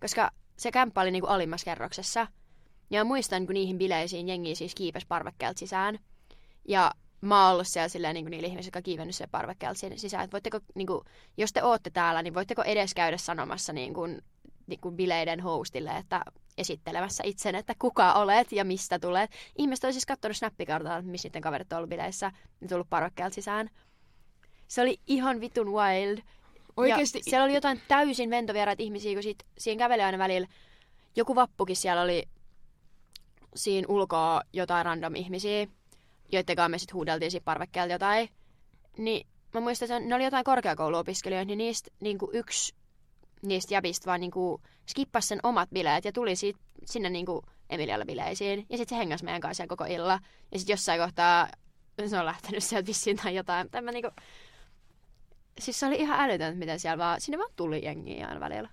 Koska se kämppä oli niin kuin alimmassa kerroksessa. Ja muistan, kun niihin bileisiin jengi siis kiipes parvekkeelta sisään. Ja mä oon ollut siellä silleen, niin kuin niillä ihmisillä, jotka kiivennyt se parvekkeelta sisään. Että voitteko, niin kuin, jos te ootte täällä, niin voitteko edes käydä sanomassa niin kuin, niin kuin bileiden hostille, että esittelemässä itsen, että kuka olet ja mistä tulet. Ihmiset on siis katsonut snappikartalla, missä sitten kaverit on ollut bileissä, ja tullut parvekkeelta sisään. Se oli ihan vitun wild. Oikeesti... Ja siellä oli jotain täysin ventovieraita ihmisiä, kun siitä, siihen käveli aina välillä. Joku vappukin siellä oli siinä ulkoa jotain random ihmisiä joiden me sitten huudeltiin siinä parvekkeelta jotain. Niin mä muistan, että ne oli jotain korkeakouluopiskelijoita, niin niistä niin kuin yksi niistä jäbistä vaan niin kuin skippasi sen omat bileet ja tuli siitä, sinne niin kuin Emilialle bileisiin. Ja sitten se hengasi meidän kanssa koko illa. Ja sitten jossain kohtaa se on lähtenyt sieltä vissiin tai jotain. Tämä niin kuin... Siis se oli ihan älytöntä, miten siellä vaan, sinne vaan tuli jengiä aina välillä.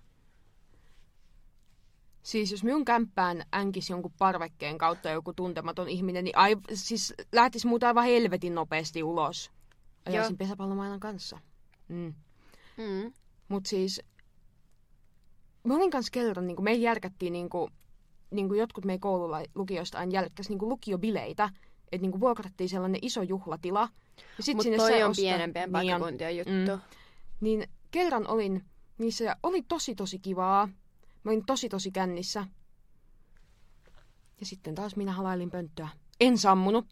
Siis jos minun kämppään änkisi jonkun parvekkeen kautta joku tuntematon ihminen, niin ai, siis lähtisi muuta aivan helvetin nopeasti ulos. Ajaisin pesäpallomailan kanssa. Mm. Mm. Mutta siis, mä olin kanssa kerran, niin me järkättiin, niin kuin, niin kuin jotkut meidän koululla lukioista aina jälkkäs niin lukiobileitä, että niin vuokrattiin sellainen iso juhlatila. Mutta toi on osta... pienempien niin paikkakuntien juttu. Mm. Niin kerran olin niissä ja oli tosi tosi kivaa. Mä olin tosi tosi kännissä. Ja sitten taas minä halailin pönttöä. En sammunut.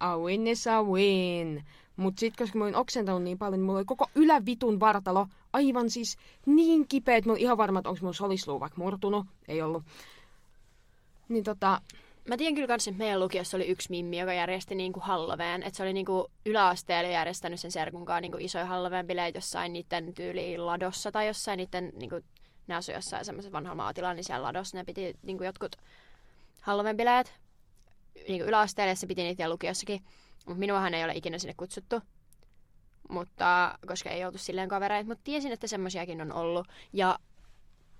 A win is a win. Mut sit koska mä olin oksentanut niin paljon, niin mulla oli koko ylävitun vartalo aivan siis niin kipeä, että mä olin ihan varma, että onko mun solisluu vaikka murtunut. Ei ollut. Niin tota... Mä tiedän kyllä kans, että meidän lukiossa oli yksi mimmi, joka järjesti niinku Halloween. Että se oli niinku yläasteella järjestänyt sen serkunkaan niinku isoja Halloween bileitä jossain niiden tyyliin ladossa tai jossain niiden niinku ne asui jossain semmoisen vanhalla maatilalla, niin siellä ladossa ne piti niin kuin jotkut Halloween-bileet. Niin kuin yläasteelle se piti niitä lukiossakin. Mutta minuahan ei ole ikinä sinne kutsuttu. Mutta, koska ei oltu silleen kavereita. Mutta tiesin, että semmoisiakin on ollut. Ja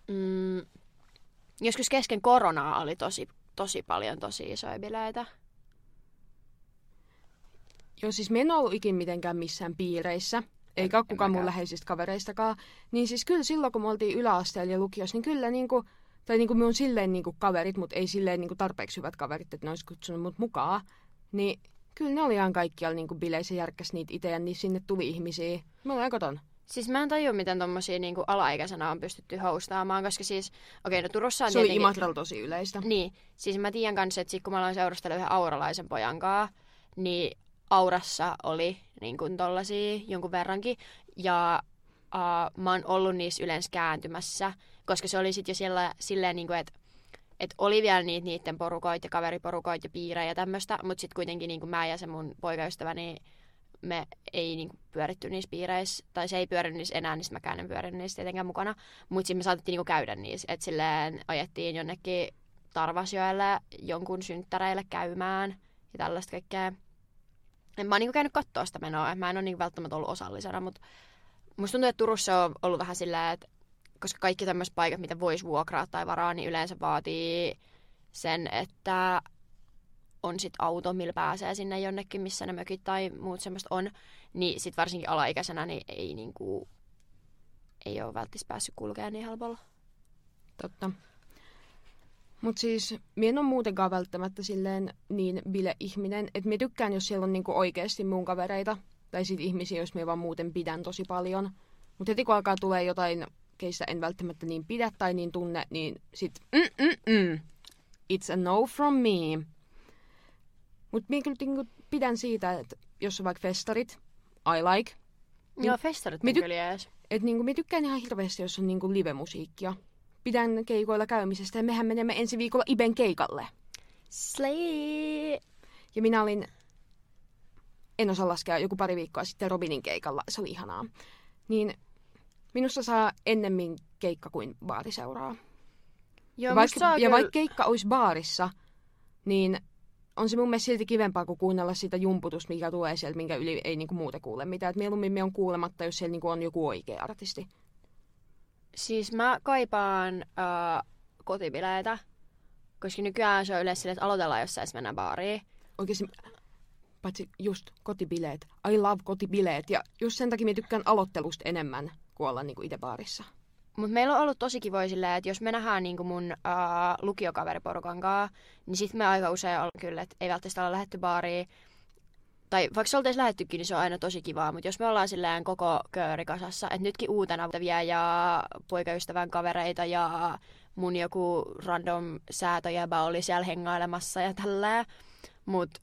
mm, joskus kesken koronaa oli tosi, tosi paljon tosi isoja bileitä. Joo, siis me en ollut ikin mitenkään missään piireissä eikä ole kukaan mun läheisistä kavereistakaan. Niin siis kyllä silloin, kun me oltiin yläasteella ja lukiossa, niin kyllä niinku, tai niinku me on silleen niinku kaverit, mutta ei silleen niinku tarpeeksi hyvät kaverit, että ne olisi kutsunut mut mukaan. Niin kyllä ne oli ihan kaikkialla niinku bileissä järkkäs niitä itse ja niin sinne tuli ihmisiä. Mä olen koton. Siis mä en tajua, miten tommosia niinku alaikäisenä on pystytty hostaamaan, koska siis, okei, okay, no Turussa on Se tietenkin... oli Imatralla tosi yleistä. Niin, siis mä tiedän kanssa, että sit, kun mä aloin seurustella yhden auralaisen pojan kanssa, niin aurassa oli niin kuin tollasia jonkun verrankin. Ja uh, mä oon ollut niissä yleensä kääntymässä, koska se oli sitten jo siellä, silleen, niin kuin, että et oli vielä niitä niiden porukoita ja kaveriporukoita ja piirejä ja tämmöistä, mutta sitten kuitenkin niin kuin mä ja se mun poikaystäväni, me ei niin kuin, pyöritty niissä piireissä, tai se ei pyörinyt niissä enää, niin mäkään en pyörinyt niissä tietenkään mukana. Mutta sitten me saatettiin niin kuin, käydä niissä, että silleen ajettiin jonnekin Tarvasjoelle jonkun synttäreille käymään ja tällaista kaikkea mä oon niinku käynyt katsoa sitä menoa, mä en ole niinku välttämättä ollut osallisena, mutta musta tuntuu, että Turussa on ollut vähän silleen, että koska kaikki tämmöiset paikat, mitä voisi vuokraa tai varaa, niin yleensä vaatii sen, että on sit auto, millä pääsee sinne jonnekin, missä ne mökit tai muut semmoista on, niin sit varsinkin alaikäisenä niin ei niinku, ei ole välttämättä päässyt kulkemaan niin helpolla. Totta. Mutta siis, minä en ole muutenkaan välttämättä silleen niin bile-ihminen, että minä tykkään, jos siellä on niinku oikeasti mun kavereita, tai sit ihmisiä, jos minä vaan muuten pidän tosi paljon. Mutta heti kun alkaa tulee jotain, keistä en välttämättä niin pidä tai niin tunne, niin sit mm-mm-mm. It's a no from me. Mutta minä kyllä niinku pidän siitä, että jos on vaikka festarit, I like. Joo, festarit on kyllä että niinku, mä tykkään ihan hirveästi, jos on niinku live-musiikkia. Pidän keikoilla käymisestä ja mehän menemme ensi viikolla Iben keikalle. Slay! Ja minä olin, en osaa laskea, joku pari viikkoa sitten Robinin keikalla. Se oli ihanaa. Niin minusta saa ennemmin keikka kuin baariseuraa. Joo, ja vaikka, saa ja kyllä- vaikka keikka olisi baarissa, niin on se mun mielestä silti kivempaa kuin kuunnella sitä jumputusta, mikä tulee sieltä, minkä yli ei niinku muuta kuule mitään. Et mieluummin me on kuulematta, jos siellä niinku on joku oikea artisti. Siis mä kaipaan äh, kotibileitä, koska nykyään se on yleensä että aloitellaan jossain, jos mennään baariin. Oikeasti, paitsi just kotibileet. I love kotibileet. Ja just sen takia mä tykkään aloittelusta enemmän kuin olla niinku itse baarissa. Mutta meillä on ollut tosi kivoja silleen, että jos me nähdään niinku mun äh, lukiokaveriporukan kanssa, niin sitten me aika usein on kyllä, että ei välttämättä olla lähetty baariin. Tai vaikka se oltaisiin lähettykin, niin se on aina tosi kivaa. Mutta jos me ollaan silleen koko kööri kasassa, että nytkin uutena vielä ja poikaystävän kavereita ja mun joku random säätöjäbä oli siellä hengailemassa ja tälleen. Mutta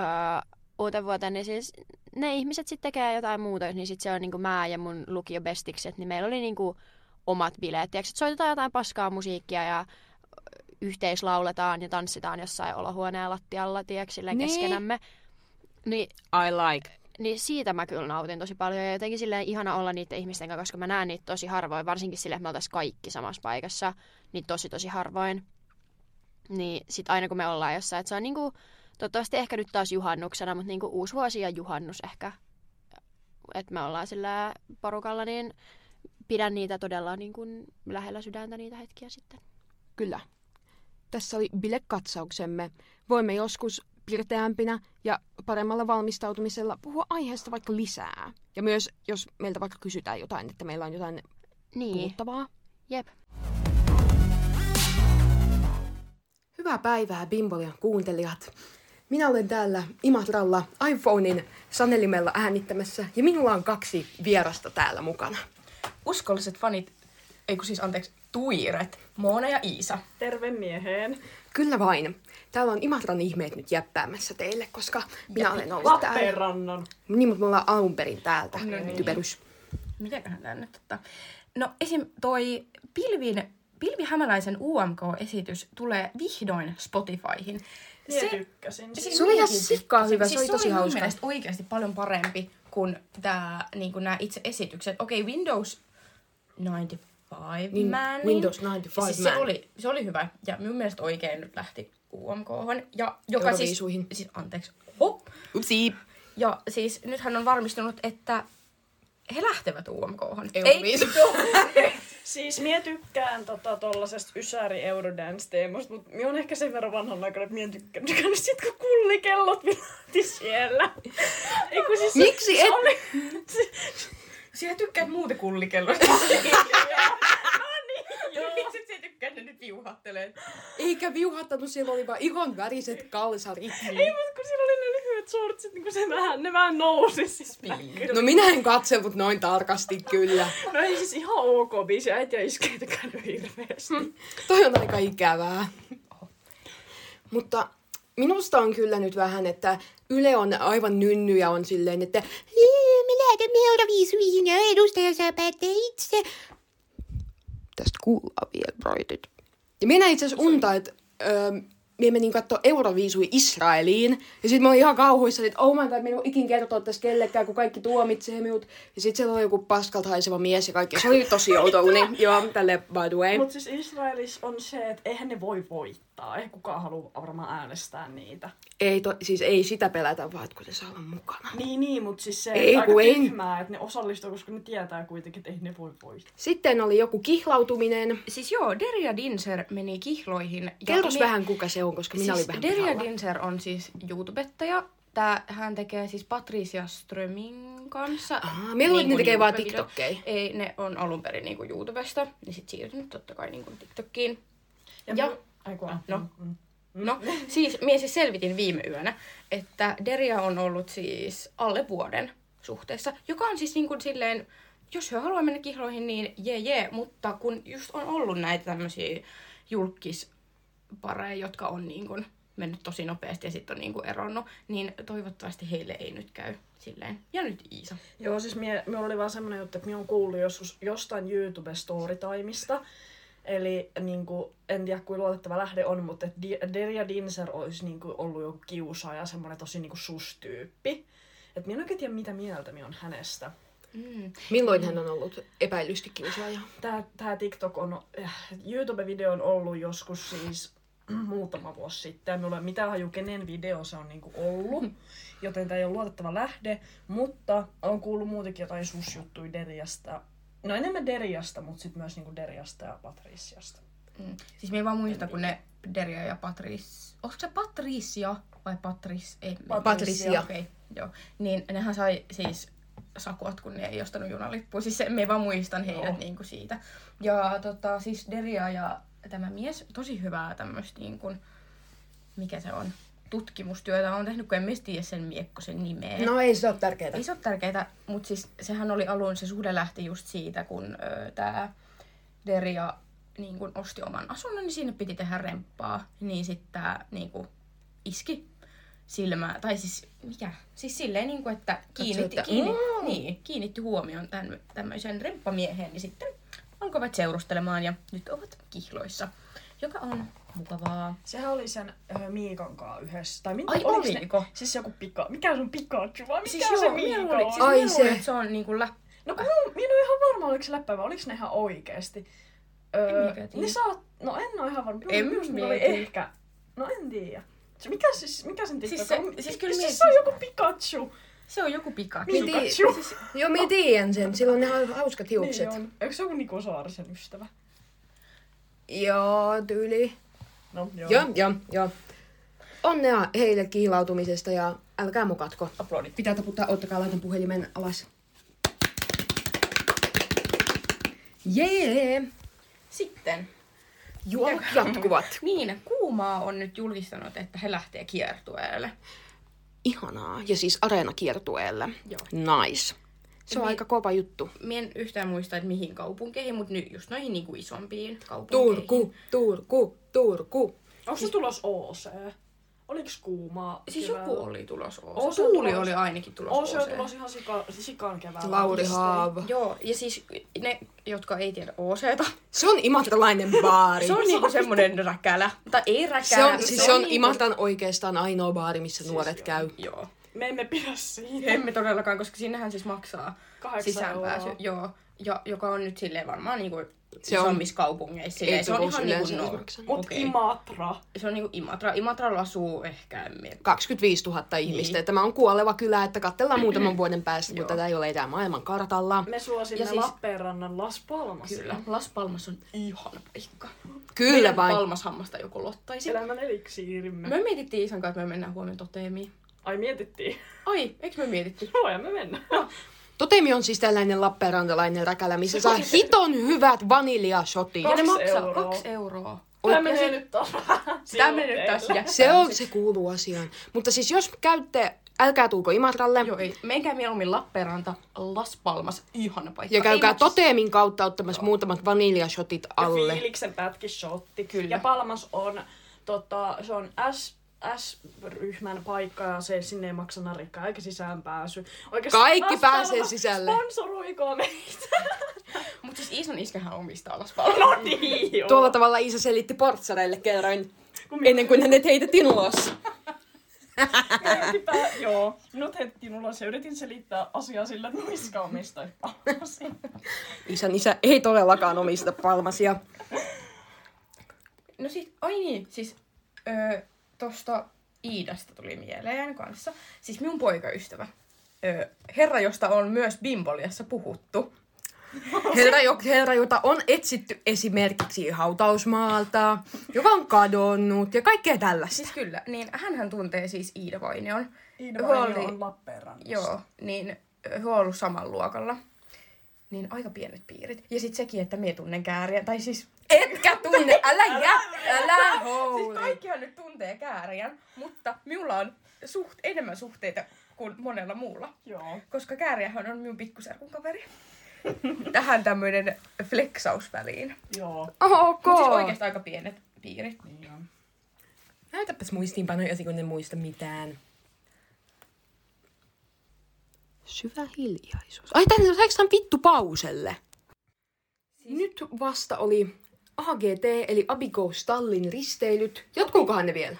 äh, uuden vuoteen, niin siis ne ihmiset sitten tekee jotain muuta, niin sitten se on niinku mä ja mun lukiobestikset, niin meillä oli niinku omat bileet. Tiedätkö, että soitetaan jotain paskaa musiikkia ja yhteislauletaan ja tanssitaan jossain olohuoneen lattialla, silleen Niin. keskenämme. Niin, I like. niin siitä mä kyllä nautin tosi paljon ja jotenkin silleen ihana olla niiden ihmisten kanssa, koska mä näen niitä tosi harvoin, varsinkin silleen, että me oltaisiin kaikki samassa paikassa, niin tosi tosi harvoin. Niin sit aina kun me ollaan jossain, että se on niinku, toivottavasti ehkä nyt taas juhannuksena, mutta niinku uusi vuosi ja juhannus ehkä, että me ollaan sillä porukalla, niin pidän niitä todella niin kuin lähellä sydäntä niitä hetkiä sitten. Kyllä. Tässä oli bilekatsauksemme. Voimme joskus pirteämpinä ja paremmalla valmistautumisella puhua aiheesta vaikka lisää. Ja myös, jos meiltä vaikka kysytään jotain, että meillä on jotain Niin, puhuttavaa. jep. Hyvää päivää, Bimbolian kuuntelijat. Minä olen täällä Imatralla iPhonein sanelimella äänittämässä ja minulla on kaksi vierasta täällä mukana. uskolliset fanit, ei kun siis anteeksi, tuiret, Moona ja Iisa. Terve mieheen. Kyllä vain. Täällä on Imatran ihmeet nyt jäppäämässä teille, koska minä olen ollut täällä. Lappeenrannan. Niin, mutta me ollaan alun perin täältä. No niin. Typerys. Mitäköhän tää nyt ottaa? No esim. toi Pilvin, Pilvi Hämäläisen UMK-esitys tulee vihdoin Spotifyhin. Minä tykkäsin. siis Se oli ihan sikkaa hyvä, se oli tosi hauska. mielestä oikeasti paljon parempi kuin tää, niin kuin nämä itse esitykset. Okei, okay, Windows 95 Niin, Man. Windows 95 siis Man. Se oli, se oli hyvä. Ja minun mielestä oikein nyt lähti UMKhan. Ja joka siis, siis, anteeksi, oh, Upsi. ja siis nythän on varmistunut, että he lähtevät UMKhan. Euroviisu. Siis mie tykkään tota tollasesta Ysäri Eurodance-teemosta, mutta mie on ehkä sen verran vanhan aikana, että mie en tykkää tykännyt sit, kun kullikellot vilahti siellä. Ei kun siis se- Miksi se et- Oli, se, Sinä tykkäät muuten kullikellosta. joo. Miksi et sä tykkää, että ne nyt viuhattelee? Eikä viuhattanut, siellä oli vaan ihon väriset kalsarit. Ei, mutta kun sillä oli ne lyhyet shortsit, niin kun se vähän, ne vähän nousi siis. No minä en katsellut noin tarkasti kyllä. No ei siis ihan ok biisi, äiti ei tykännyt hirveästi. Toi on aika ikävää. Mutta minusta on kyllä nyt vähän, että Yle on aivan nynny ja on silleen, että "Jee, me lähdemme Euroviisuihin ja edustaja saa päättää itse. Tästä kuullaan vielä broidit. Ja minä itse asiassa unta, että öö, minä menin katsoa Euroviisui Israeliin. Ja sitten mä olin ihan kauhuissa, että oh my god, minun ikin kertoa tästä kellekään, kun kaikki tuomitsee minut. Ja sitten siellä oli joku paskalta haiseva mies ja kaikki. Se oli tosi outo uni. Joo, tälle by the way. Mutta siis Israelissa on se, että eihän ne voi voittaa. Ei kukaan halua varmaan äänestää niitä. Ei, to, siis ei sitä pelätä, vaan että kun ne saa olla mukana. Niin, niin, mutta siis se Ei, aika ei. tyhmää, että ne osallistuu, koska ne tietää kuitenkin, että ei ne voi voittaa. Sitten oli joku kihlautuminen. Siis joo, Deria Dinser meni kihloihin. ja Kerros mie- vähän kuka se on, koska minä siis olin vähän Deria pihalla. Dinser on siis YouTubettaja. Tää, hän tekee siis Patricia Strömin kanssa. Me luulen, että ne tekee vaan. TikTokkei. Ei, ne on alun perin niinku YouTubesta. Ja sit siirtynyt totta kai niinku TikTokkiin. Ja, Ja- mu- Ai kun, No. mm. No, siis mie siis selvitin viime yönä, että Deria on ollut siis alle vuoden suhteessa, joka on siis niin kuin silleen, jos he haluaa mennä kihloihin, niin jee jee, mutta kun just on ollut näitä tämmöisiä julkispareja, jotka on niin kuin mennyt tosi nopeasti ja sitten on niinku eronnut, niin toivottavasti heille ei nyt käy silleen. Ja nyt Iisa. Joo, siis mie, minulla oli vaan semmoinen juttu, että minä olen kuullut joskus jostain YouTube Storytimeista, Eli niin kuin, en tiedä kuinka luotettava lähde on, mutta Deria Dinser olisi niin kuin, ollut joku kiusaaja, semmoinen tosi niin kuin sus-tyyppi. Et minä en oikein tiedä, mitä mieltä minä on hänestä. Mm. Milloin hän on ollut epäilysti kiusaaja? Tää, tää TikTok on, äh, YouTube-video on ollut joskus siis muutama vuosi sitten. Minulla ei ole mitään haju, kenen video se on niinku ollut, joten tämä ei ole luotettava lähde. Mutta on kuullut muutenkin jotain susjuttuja Deriasta. No enemmän Deriasta, mutta sitten myös niinku Deriasta ja Patriciasta. Mm. Siis me ei vaan muista, kun ne Deria ja Patrice... Onko se Patricia vai Patris? Ei, Patricia. Okei, okay, joo. Niin nehän sai siis sakot, kun ne ei ostanut junalippua. Siis se, me vaan muistan heidät Joo. niinku siitä. Ja tota, siis Deria ja tämä mies, tosi hyvää tämmöistä niin kuin, mikä se on, tutkimustyötä on tehnyt, kun en mistä tiedä sen miekkosen nimeä. No ei se ole tärkeää. Ei se ole tärkeää, mutta siis sehän oli alun, se suhde lähti just siitä, kun tämä Deria niin kun osti oman asunnon, niin sinne piti tehdä remppaa. Niin sitten tämä niin kun, iski silmää, tai siis mikä? Siis silleen, niin kun, että kiinnitti, että, kiinnitti, niin, kiinnitti huomion tämän, tämmöisen remppamieheen, niin sitten alkoivat seurustelemaan ja nyt ovat kihloissa, joka on mukavaa. Sehän oli sen äh, Miikan kanssa yhdessä. Tai mitä, Ai oliko? Ne, siis joku pika, mikä sun Pikachu vai mikä Siis se joo, Miika minä luulin, on? siis Ai luulin, se. että se on niinku lä- No kun minun, minä en ole ihan varma, oliko se läppä vai oliko ne ihan oikeesti. Öö, tiedä. ne saat, no en ole ihan varma. En ne oli ehkä, no en tiedä. Se, mikä, siis, mikä sen Siis TikTok se- on? siis kyllä siis se on joku Pikachu. Se on joku Pikachu. Tii- Pikachu. Joo, minä tiedän sen. Silloin ne on hauskat hiukset. Niin on. Eikö se joku Niko Saarisen ystävä? Joo, tyyli. No joo. Joo, joo, joo. Onnea heille kiilautumisesta ja älkää mokatko. Aplodit. Pitää taputtaa, ottakaa laitan puhelimen alas. Jee! Sitten. Juomat jatkuvat. Niin, Kuumaa on nyt julkistanut, että he lähtee kiertueelle. Ihanaa. Ja siis areenakiertueelle. Joo. Nice. Se on Niin. aika kova juttu. Mie en yhtään muista, että mihin kaupunkeihin, mutta nyt just noihin niinku isompiin kaupunkeihin. Turku, Turku, Turku. Onko se tulos OC? Oliks kuumaa? Siis keväällä? joku oli tulos OC. Tuuli tulos. oli ainakin tulos OC OC. on tulos ihan sika, sikan keväällä. Lauri Piste. Haav. Joo, ja siis ne, jotka ei tiedä OCta, Se on imatralainen baari. se on niinku semmonen räkälä. Tai ei räkälä. se on, siis se on niinku- Imatran oikeastaan ainoa baari, missä nuoret käy. Joo. Me emme pidä siitä. Emme todellakaan, koska sinnehän siis maksaa sisäänpääsy. euroa. Joo. Ja, joka on nyt silleen varmaan niinku Se on- isommissa kaupungeissa. Silleen, Ei se on ihan niinku no. Mut okei. Imatra. Se on niinku Imatra. Imatralla asuu ehkä en mie- 25 000 ihmistä. Niin. Tämä on kuoleva kylä, että katsellaan muutaman vuoden päästä, kun Joo. tätä ei ole enää maailman kartalla. Me suosimme Ja siis- Lappeenrannan Las Palmasia. Kyllä. Las Palmas on ihana paikka. Kyllä Meidän vain. Palmashammasta joku lottaisi. Elämän eliksiirimme. Me mietittiin Isan kanssa, että me mennään huomenna toteemiin. Ai mietittiin. Ai, eikö me mietitty? Voidaan me mennä. Totemi on siis tällainen lappeenrantalainen räkälä, missä saa hiton hyvät vaniljasotit. Ja ne Kaksi maksaa euroa. kaksi euroa. Tämä Ja menee se- nyt taas Tämä menee nyt taas. Se on, se kuuluu asiaan. Mutta siis jos käytte, älkää tulko Imatralle Joo, ei. Menkää mieluummin Lappeenranta, Las Palmas, ihana paikka. ja käykää Ei Totemin kautta ottamassa muutamat vaniljasotit Ja alle. fiiliksen pätkishotti. Kyllä. Ja Palmas on, tota, se on S, S-ryhmän paikka ja se sinne ei maksa narikkaa eikä sisään pääsy. Oikeastaan Kaikki pääsee sisälle. Sponsoroikaa meitä. Mut siis Iisan iskähän omistaa Las Palmas. No niin, joo. Tuolla tavalla Iisa selitti portsareille kerran, Kun ennen kuin hänet heitettiin ulos. Yritipä, joo. Minut heitettiin ulos ja yritin selittää asiaa sillä, että miska omistaa Palmasia. Isän isä ei todellakaan omista palmasia. No sit, ai niin, siis öö, tosta Iidasta tuli mieleen kanssa. Siis minun poikaystävä. Öö, herra, josta on myös Bimboliassa puhuttu. Herra, jo, herra, jota on etsitty esimerkiksi hautausmaalta, joka on kadonnut ja kaikkea tällaista. Siis kyllä, niin hän tuntee siis Iida Vainion. Iida Huoli- Vainio on Lappeenrannassa. Joo, niin he on ollut samalla luokalla. Niin aika pienet piirit. Ja sit sekin, että mie tunnen kääriä. Tai siis, Etkä tunne, älä jää, älä siis houli. kaikkihan nyt tuntee kääriän, mutta minulla on suht, enemmän suhteita kuin monella muulla. Joo. Koska kääriähän on minun pikkuserkun kaveri. Tähän tämmöinen flexaus väliin. Joo. Ok. Mutta siis oikeastaan aika pienet piirit. Niin on. Näytäpäs muistiinpanojasi, kun en muista mitään. Syvä hiljaisuus. Ai, saiko tämän vittu pauselle? Siis... Nyt vasta oli AGT, eli Abigo Stallin risteilyt. Jatkuukohan ne vielä?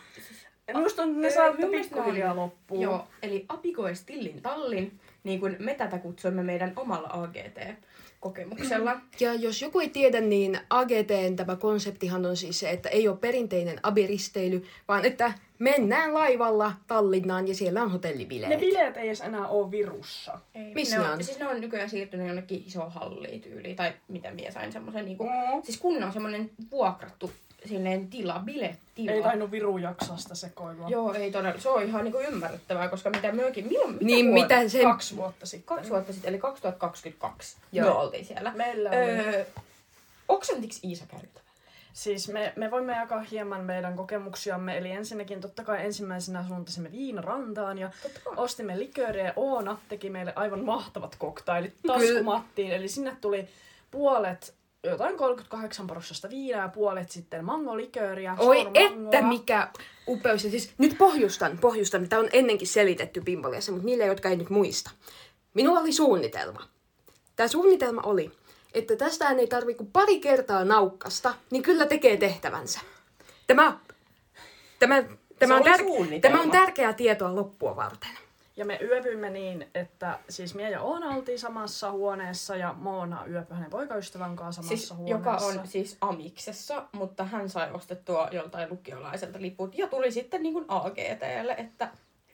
Minusta on, ne saa pikkuhiljaa loppuun. Joo, eli Abigo Stillin Tallin, niin kuin me tätä kutsuimme meidän omalla AGT-kokemuksella. Ja jos joku ei tiedä, niin AGTn tämä konseptihan on siis se, että ei ole perinteinen abiristeily, vaan että mennään laivalla Tallinnaan ja siellä on hotellibileet. Ne bileet ei edes enää ole Virussa. Ei, Missä ne on? on? Siis ne on nykyään siirtynyt jonnekin isoon halliin tyyliin, tai miten minä sain semmoisen niinku, Mm. siis kun on semmoinen vuokrattu silleen tila, bilettila. Ei tainnut Viru jaksaa sitä sekoilua. Joo, ei todella. Se on ihan niinku ymmärrettävää, koska mitä myökin, milloin, mitä Niin, vuonna? mitä se... Kaksi vuotta sitten. Kaksi vuotta sitten, eli 2022 Joo. me oltiin siellä. Meillä oli... Öö, oksentiks Iisa kärryttävä? Siis me, me voimme jakaa hieman meidän kokemuksiamme. Eli ensinnäkin totta kai ensimmäisenä suuntasimme viinarantaan ja ostimme likööriä. Oona teki meille aivan mahtavat koktailit taskumattiin. Eli sinne tuli puolet jotain 38 prossasta viinaa ja puolet sitten mangolikööriä. Oi että mikä upeus. Ja siis nyt pohjustan, pohjustan. Tämä on ennenkin selitetty Pimpoliassa, mutta niille, jotka ei nyt muista. Minulla oli suunnitelma. Tämä suunnitelma oli, että tästään ei tarvi kuin pari kertaa naukkasta, niin kyllä tekee tehtävänsä. Tämä, tämä, tämä, on, tär- tämä on tärkeää tietoa loppua varten. Ja me yöpyimme niin, että siis Mie ja Oona oltiin samassa huoneessa ja Moona yöpyi hänen poikaystävän kanssa samassa Siis, huoneessa. joka on siis Amiksessa, mutta hän sai ostettua joltain lukiolaiselta liput ja tuli sitten niin kuin AGTlle, että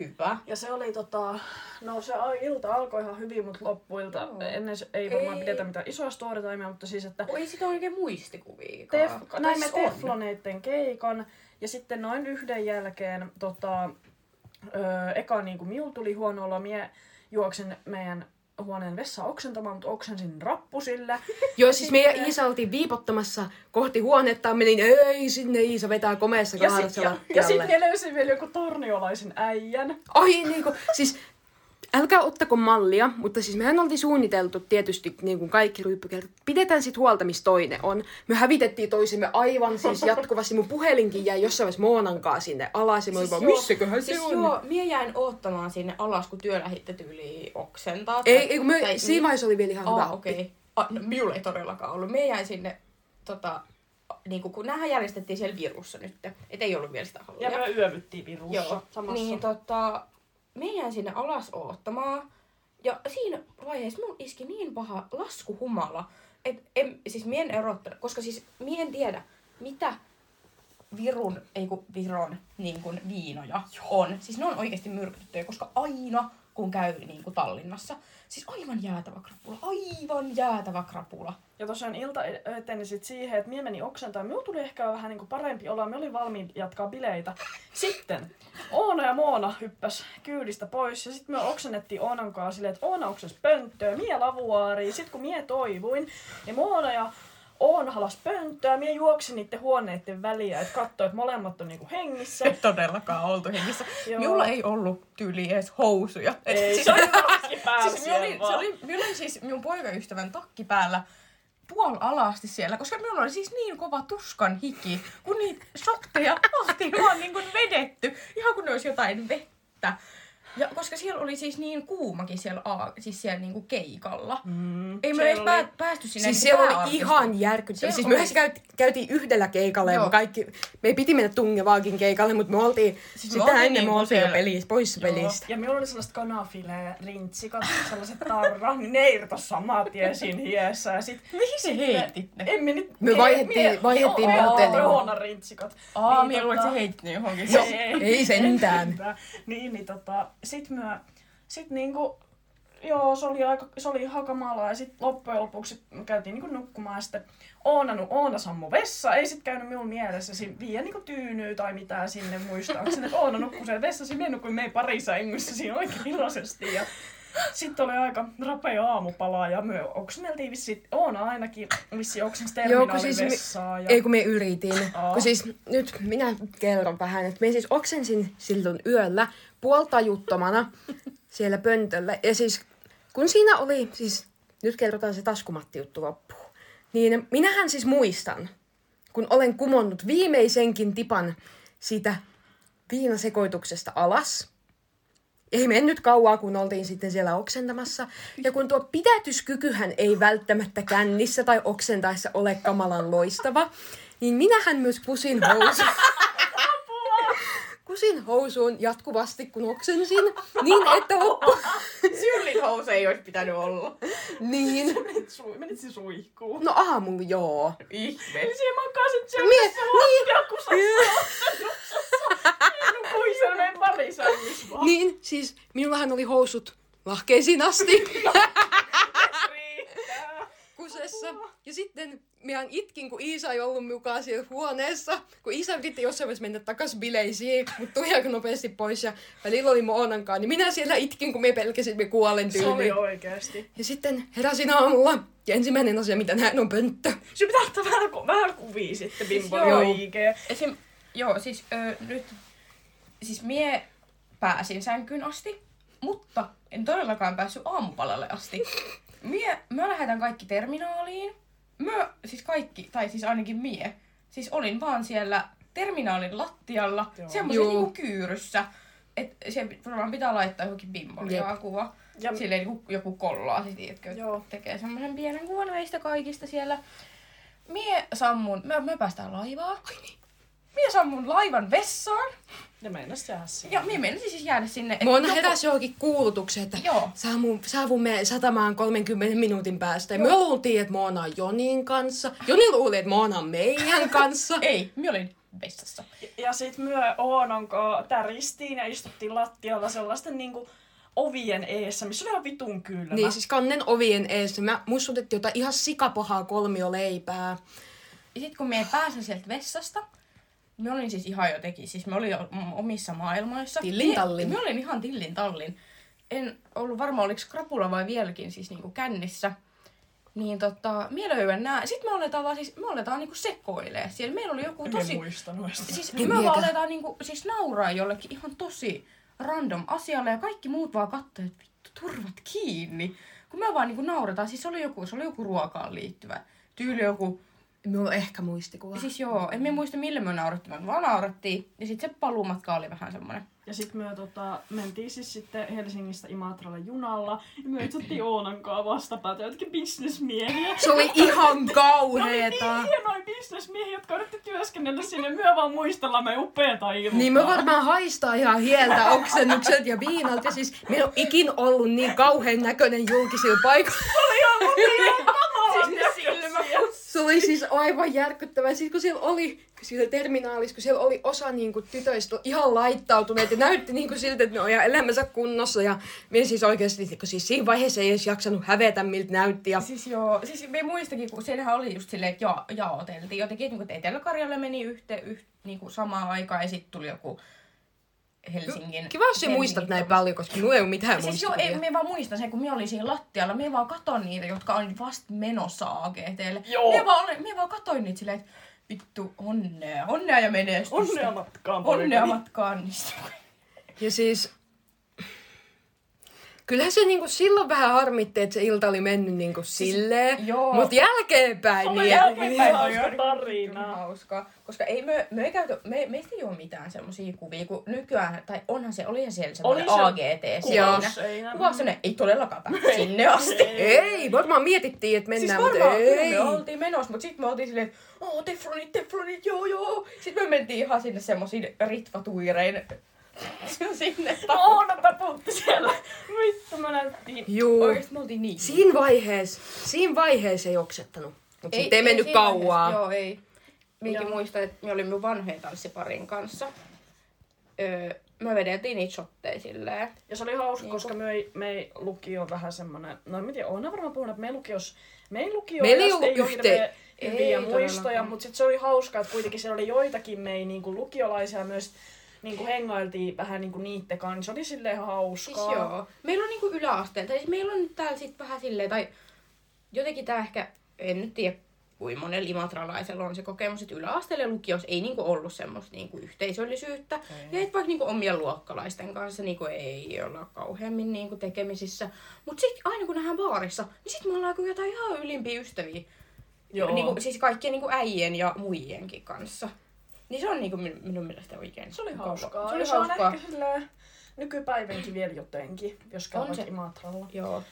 hyvä. Ja se oli tota, no se ilta alkoi ihan hyvin, mutta loppuilta Joo. ennen se, ei varmaan Ei. pidetä mitään isoa storytimea, mutta siis että Ei sitä oikein muistikuvia. tef, näimme Tefloneitten keikan ja sitten noin yhden jälkeen tota, öö, eka niin kuin miul tuli huono olo, mie juoksin meidän huoneen vessa oksentamaan, mutta oksensin rappusille. Joo, siis me ja Iisa oltiin viipottamassa kohti huonetta, menin, ei sinne Iisa vetää komeessa Ja, sit, ja, sitten vielä löysin vielä joku torniolaisen äijän. Ai niinku, siis älkää ottako mallia, mutta siis mehän oltiin suunniteltu tietysti niin kuin kaikki ryyppykerrat. Pidetään sit huolta, missä toinen on. Me hävitettiin toisemme aivan siis jatkuvasti. Mun puhelinkin jäi jossain vaiheessa Moonankaa sinne alas ja olin vaan, joo, missäköhän siis se on? joo, mie jäin oottamaan sinne alas, kun työ lähitte tyyliin oksentaa. Ei, ei kun me, tai- siinä vaiheessa oli vielä ihan hyvä. Aa, okei. Okay. Ah, no, minulla ei todellakaan ollut. Me jäin sinne, tota, niinku, kun näähän järjestettiin siellä Virussa nyt, et ei ollut vielä sitä hallia. Ja me yövyttiin Virussa Joo, samassa. niin tota, me jäin sinne alas oottamaan. Ja siinä vaiheessa mun iski niin paha laskuhumala, että en, siis mien erottanut, koska siis mien tiedä, mitä Virun, ei kun Viron niin kuin viinoja on. Siis ne on oikeasti myrkytettyjä, koska aina kun käy niin kuin Tallinnassa, siis aivan jäätävä krapula, aivan jäätävä krapula. Ja tosiaan ilta eteni sit siihen, että mie meni oksentaan. Minulla tuli ehkä vähän niinku parempi olo. Me oli valmiin jatkaa bileitä. Sitten Oona ja Moona hyppäs kyydistä pois. Ja sitten me oksennettiin Oonan kanssa silleen, että Oona oksensi pönttöä, mie lavuaariin. Sitten kun mie toivuin, niin Moona ja Oona halas pönttöä. Mie juoksin niiden huoneiden väliä, että katsoi, että molemmat on niinku hengissä. todellakaan oltu hengissä. Minulla ei ollut tyyli edes housuja. Ei, siis, se oli takki päällä siis, minulla oli, siellä se oli, minulla oli siis minun poikaystävän takki päällä puol alasti siellä, koska minulla oli siis niin kova tuskan hiki, kun niitä shotteja oltiin vaan niin kuin vedetty, ihan kun ne olisi jotain vettä. Ja koska siellä oli siis niin kuumakin siellä, a, siis siellä niinku keikalla. Mm, Ei me edes oli- pää, päästy sinne Siis niinku siellä oli ihan järkyttävää. Siellä Siis oli- me käyt, käytiin yhdellä keikalla ja Joo. me kaikki, me piti mennä tungevaakin keikalle, mutta me oltiin, Siis sitä ennen me niinku oltiin jo siellä- pelissä, pois Joo. pelistä. Ja minulla oli sellaiset kanafile rintsikat, sellaiset tarra, niin ne irtos samaa tien siinä hiessä. Ja sit, Mihin se heitit ne? en me nyt... Me vaihdettiin- vaihdettiin me hotelliin. Oona rintsikat. Aa, Niin, minä luulen, tota- että se heitti ne johonkin. ei sentään. Niin, niin tota, sit me, sit niinku, joo, se oli aika, se oli ihan kamalaa. Ja sit loppujen lopuksi käytiin niinku nukkumaan. Ja sitten Oona, nu, Oona sammu vessa, ei sit käynyt minun mielessä. Si- viiä niinku tyynyy tai mitään sinne muistaakseni, että Oona nukkui siellä vessassa, minä nukuin meidän pari sängyssä siinä oikein iloisesti. Ja sitten oli aika rapea aamupala ja me oksenneltiin vissi, Oona ainakin vissi siis terminaalivessaa. me, ja... ei kun me yritin. Aa. Kun siis nyt minä kerron vähän, että me siis oksensin silloin yöllä puoltajuttomana siellä pöntöllä. Ja siis kun siinä oli, siis nyt kerrotaan se taskumatti juttu loppuun. Niin minähän siis muistan, kun olen kumonnut viimeisenkin tipan siitä viinasekoituksesta alas. Ei mennyt kauaa, kun oltiin sitten siellä oksentamassa. Ja kun tuo pidätyskykyhän ei välttämättä kännissä tai oksentaessa ole kamalan loistava, niin minähän myös kusin housuun. kusin housuun jatkuvasti, kun oksensin. Niin, että loppu... Syllin housu ei olisi pitänyt olla. Niin. Menit, su- menit suihkuun. No aamulla joo. Ihme. Eli siellä makasit siellä Mie- Mie- lattiakusassa. Niin, siis minullahan oli housut lahkeisiin asti. Kusessa. Ja sitten minä itkin, kun Iisa ei ollut mukaan siellä huoneessa. Kun Iisa yritti jossain vaiheessa mennä takas bileisiin, mutta tuli aika nopeasti pois. Ja välillä oli Moonankaan, niin minä siellä itkin, kun me pelkäsin, että me kuolen Se oli oikeesti. Ja sitten heräsin aamulla. Ja ensimmäinen asia, mitä näen, on pönttö. Se pitää ottaa vähän, ku- vähän kuvia sitten Bimboli joo. ja IG. Esim, joo, siis ö, nyt, siis mie pääsin sänkyyn asti, mutta en todellakaan päässyt aamupalalle asti. Mie, me lähdetään kaikki terminaaliin. Mä, siis kaikki, tai siis ainakin mie, siis olin vaan siellä terminaalin lattialla, semmoisen Juu. niinku kyyryssä. Et se varmaan pitää laittaa johonkin Jep. bimboliaa kuva. Ja- Silleen niinku joku kollaa sit, tiedätkö, Joo. tekee semmoisen pienen kuvan meistä kaikista siellä. Mie sammun, me, me päästään laivaan. Ai niin. Mie sammun laivan vessaan. Ja meinas jäädä siihen. Ja mie menisin siis jäädä sinne. Moona joku- heräsi johonkin kuulutukseen, että Joo. saavu, saavumme satamaan 30 minuutin päästä. Ja me luultiin, että Moona on Jonin kanssa. Joni luuli, että Moona on meidän kanssa. Ei, mie olin vessassa. Ja sit myö Oonon täristiin ja istuttiin lattialla sellaisten niinku ovien eessä, missä oli ihan vitun kylmä. Niin, siis kannen ovien eessä. Mä mussutettiin jotain ihan sikapahaa kolmioleipää. Ja sit kun mie pääsin sieltä vessasta, me olin siis ihan jotenkin, siis me olin omissa maailmoissa. Tillin Mie- tallin. Me olin ihan tillin tallin. En ollut varma, oliko krapula vai vieläkin siis niinku kännissä. Niin tota, mie löydän nää. Sitten me aletaan vaan siis, me aletaan niinku sekoilee. Siellä meillä oli joku en tosi... muista noista. Siis En me vaan aletaan niinku, siis nauraa jollekin ihan tosi random asialle ja kaikki muut vaan katsoo, että vittu turvat kiinni. Kun me vaan niinku naurataan, siis se oli joku, se oli joku ruokaan liittyvä. Tyyli joku, Minulla on ehkä muistikuva. siis joo, en minä muista millä me naurattiin, me vaan naurattiin. Ja sitten se paluumatka oli vähän semmoinen. Ja sitten me tota, mentiin siis sitten Helsingistä Imatralle junalla. Ja me etsittiin Oonan kanssa vastapäätä jotenkin bisnesmiehiä. Se oli ihan Ne kauheeta. oli niin hienoja bisnesmiehiä, jotka yritti työskennellä sinne. Myö vaan muistella me upeata ilmaa. Niin me varmaan haistaa ihan hieltä oksennukset ja viinalta. Ja siis me on ikin ollut niin kauhean näköinen julkisilla paikoilla. Sinne silmä. Se oli siis aivan järkyttävää. Sitten kun siellä oli, siellä terminaalissa, kun siellä oli osa niin kuin, tytöistä ihan laittautuneet ja näytti niin kuin siltä, että ne on elämänsä kunnossa. Ja minä siis oikeasti, kun siis siinä vaiheessa ei edes jaksanut hävetä, miltä näytti. Ja Siis joo, siis me muistakin, kun siellähän oli just silleen, että ja, jaoteltiin jotenkin, että Etelä-Karjalle meni yhteen yht, niin samaan aikaan ja sitten tuli joku Helsingin... kiva, jos sä muistat näin paljon, koska minulla ei ole mitään Siis joo, ei, me vaan muistan sen, kun minä olin siinä lattialla, minä vaan katon niitä, jotka on vasta menossa AGTlle. Joo. Minä vaan, minä vaan katoin niitä silleen, että vittu, onnea, onnea ja menestystä. Onnea matkaan, Onnea matkaan niistä. Ja siis... Kyllähän se niinku silloin vähän harmitti, että se ilta oli mennyt niinku silleen. joo. Mutta jälkeenpäin Oli niin... jälkeenpäin Niin. hauska tarina. hauskaa. Koska ei me, me ei käyty, me, meistä ei ole mitään semmosia kuvia, kun nykyään, tai onhan se, olihan siellä semmoinen Oli se AGT siinä. Kuvaus sinne, ei todellakaan päästä sinne asti. Ei, varmaan mietittiin, että Siis mennään, varmaan, mutta kyllä ei. me oltiin menossa, mutta sitten me oltiin silleen, että oh, teflonit, teflonit, joo joo. Sitten me mentiin ihan sinne semmoisiin ritvatuirein sinne. Oona taputti siellä. Vittu, mä näyttiin. Juu. Oikeesti me oltiin niin. Siinä vaiheessa, siinä vaiheessa ei oksettanut. Mutta sitten ei mennyt siinä kauaa. Joo, ei. Minäkin Joo. muistan, että me olimme vanhojen tanssiparin kanssa. Öö, me vedeltiin niitä shotteja silleen. Ja se oli hauska, Niinku. koska me ei, me ei lukio vähän semmonen, no en tiedä, oon varmaan puhunut, että me lukios, me ei lukio Meillä ei ei ole yhteen- hirveä Ei hyviä muistoja, mutta sitten se oli hauskaa, että kuitenkin siellä oli joitakin mei niinku lukiolaisia myös niinku hengailtiin vähän niinku niitten kanssa. Se oli silleen ihan Siis hauskaa. joo. Meillä on niinku yläasteen, tai siis meillä on nyt täällä sit vähän silleen, tai jotenkin tää ehkä, en nyt tiedä kuinka monella imatralaisella on se kokemus, että yläasteella ja lukiossa ei niinku ollut semmoista niinku yhteisöllisyyttä. Ja et vaikka niinku omien luokkalaisten kanssa niinku ei olla kauheammin niinku tekemisissä. Mut sit aina kun nähdään baarissa, niin sit me ollaan kuin jotain ihan ylimpiä ystäviä. Joo. Niinku, siis kaikkien niinku äijien ja muijenkin kanssa. Niin se on niinku min, minun mielestä oikein. Se oli hauskaa. Se oli se on hauskaa. ehkä silleen nykypäivänkin vielä jotenkin, jos käy On se. Imatralla. Joo.